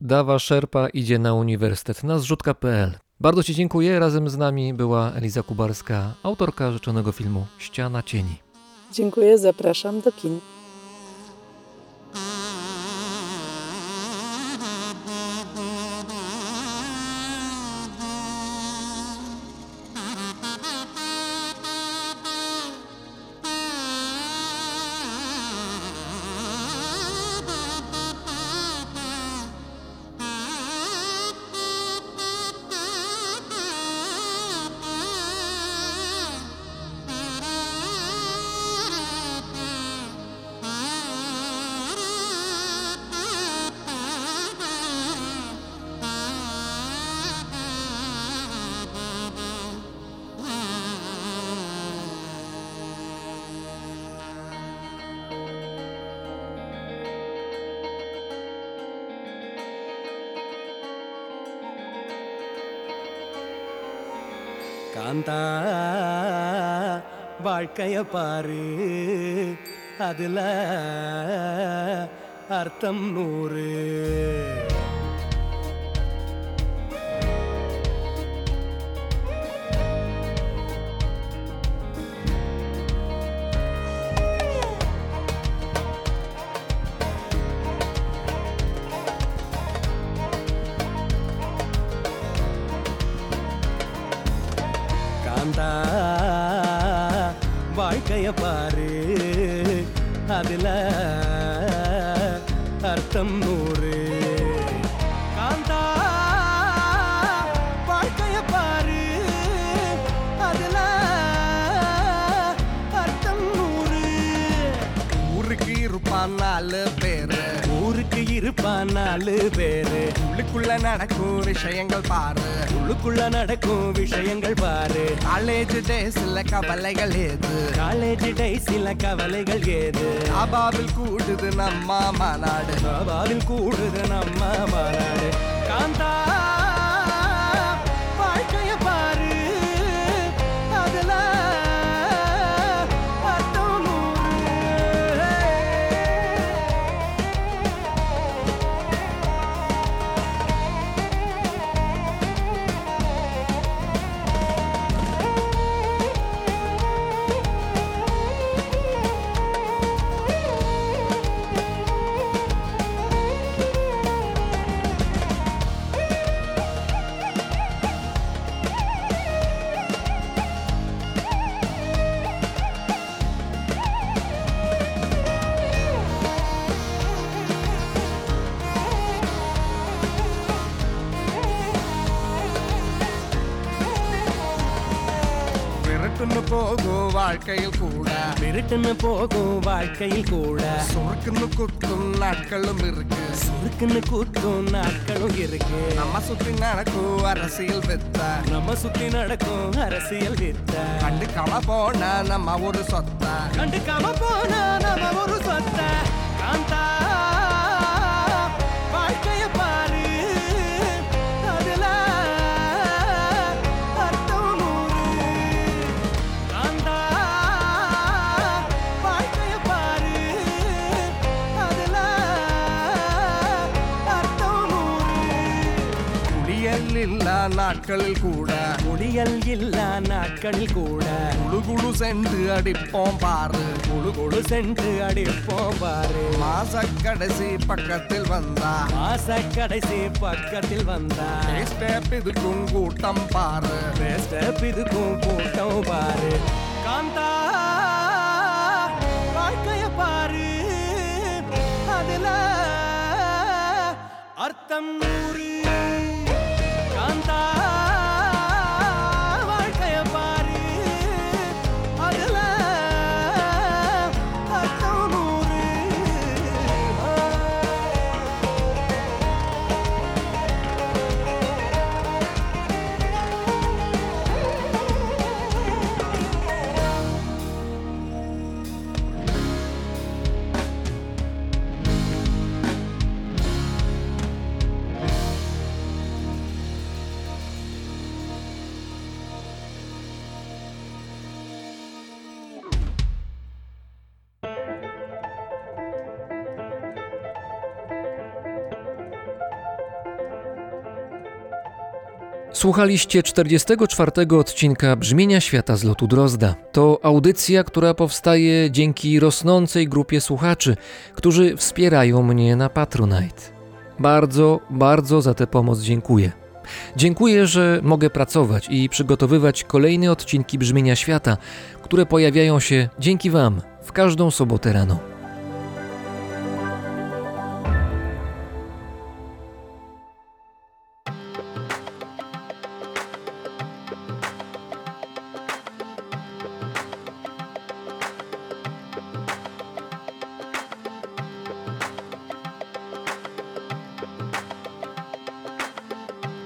Dawa Szerpa idzie na uniwersytet na zrzutka.pl. Bardzo Ci dziękuję. Razem z nami była Eliza Kubarska, autorka życzonego filmu Ściana Cieni. Dziękuję, zapraszam do kin. வாழ்க்கைய பாரு. அதில் அர்த்தம் நூறு. நடக்கும் விஷயங்கள் பாரு. உள்ளுக்குள்ள நடக்கும் விஷயங்கள் பாரு. காலேஜ் டேஸ்ல கவலைகள் ஏது? காலேஜ் டைஸில கவலைகள் ஏது? அபாவில் கூடுது நம்ம மாநாடு. பாபாவில் கூடுது நம்ம மாநாடு. காந்தா விருட்டுன்னு போகும் வாழ்க்கையில் கூட. சுருக்குன்னு குத்தும் நாட்களும் இருக்கு. சுருக்குன்னு கூத்தும் நாட்களும் இருக்கு. நம்ம சுத்தி நடக்கும் அரசியல் வித்த. நம்ம சுத்தி நடக்கும் அரசியல் வித்த. கண்டுக்காம போன நம்ம ஒரு சொத்த. கண்டுக்காம போனா நம்ம ஒரு இல்லா நாட்களில் கூட. ஒளியல் இல்லா நாட்களில் கூட. குழு குழு சென்று அடிப்போம் பாரு. குழு குழு சென்று அடிப்போம் பாரு. மாச கடைசி பக்கத்தில் வந்தா. மாச கடைசி பக்கத்தில் வந்தா. ஸ்டெப் இதுக்கும் கூட்டம் பாரு. ஸ்டெப் இதுக்கும் கூட்டம் பாரு. காந்தா வாழ்க்கைய பாரு. அதுல அர்த்தம் நூறு. Słuchaliście 44 odcinka Brzmienia Świata z lotu Drozda. To audycja, która powstaje dzięki rosnącej grupie słuchaczy, którzy wspierają mnie na Patronite. Bardzo, bardzo za tę pomoc dziękuję. Dziękuję, że mogę pracować i przygotowywać kolejne odcinki Brzmienia Świata, które pojawiają się dzięki Wam w każdą sobotę rano.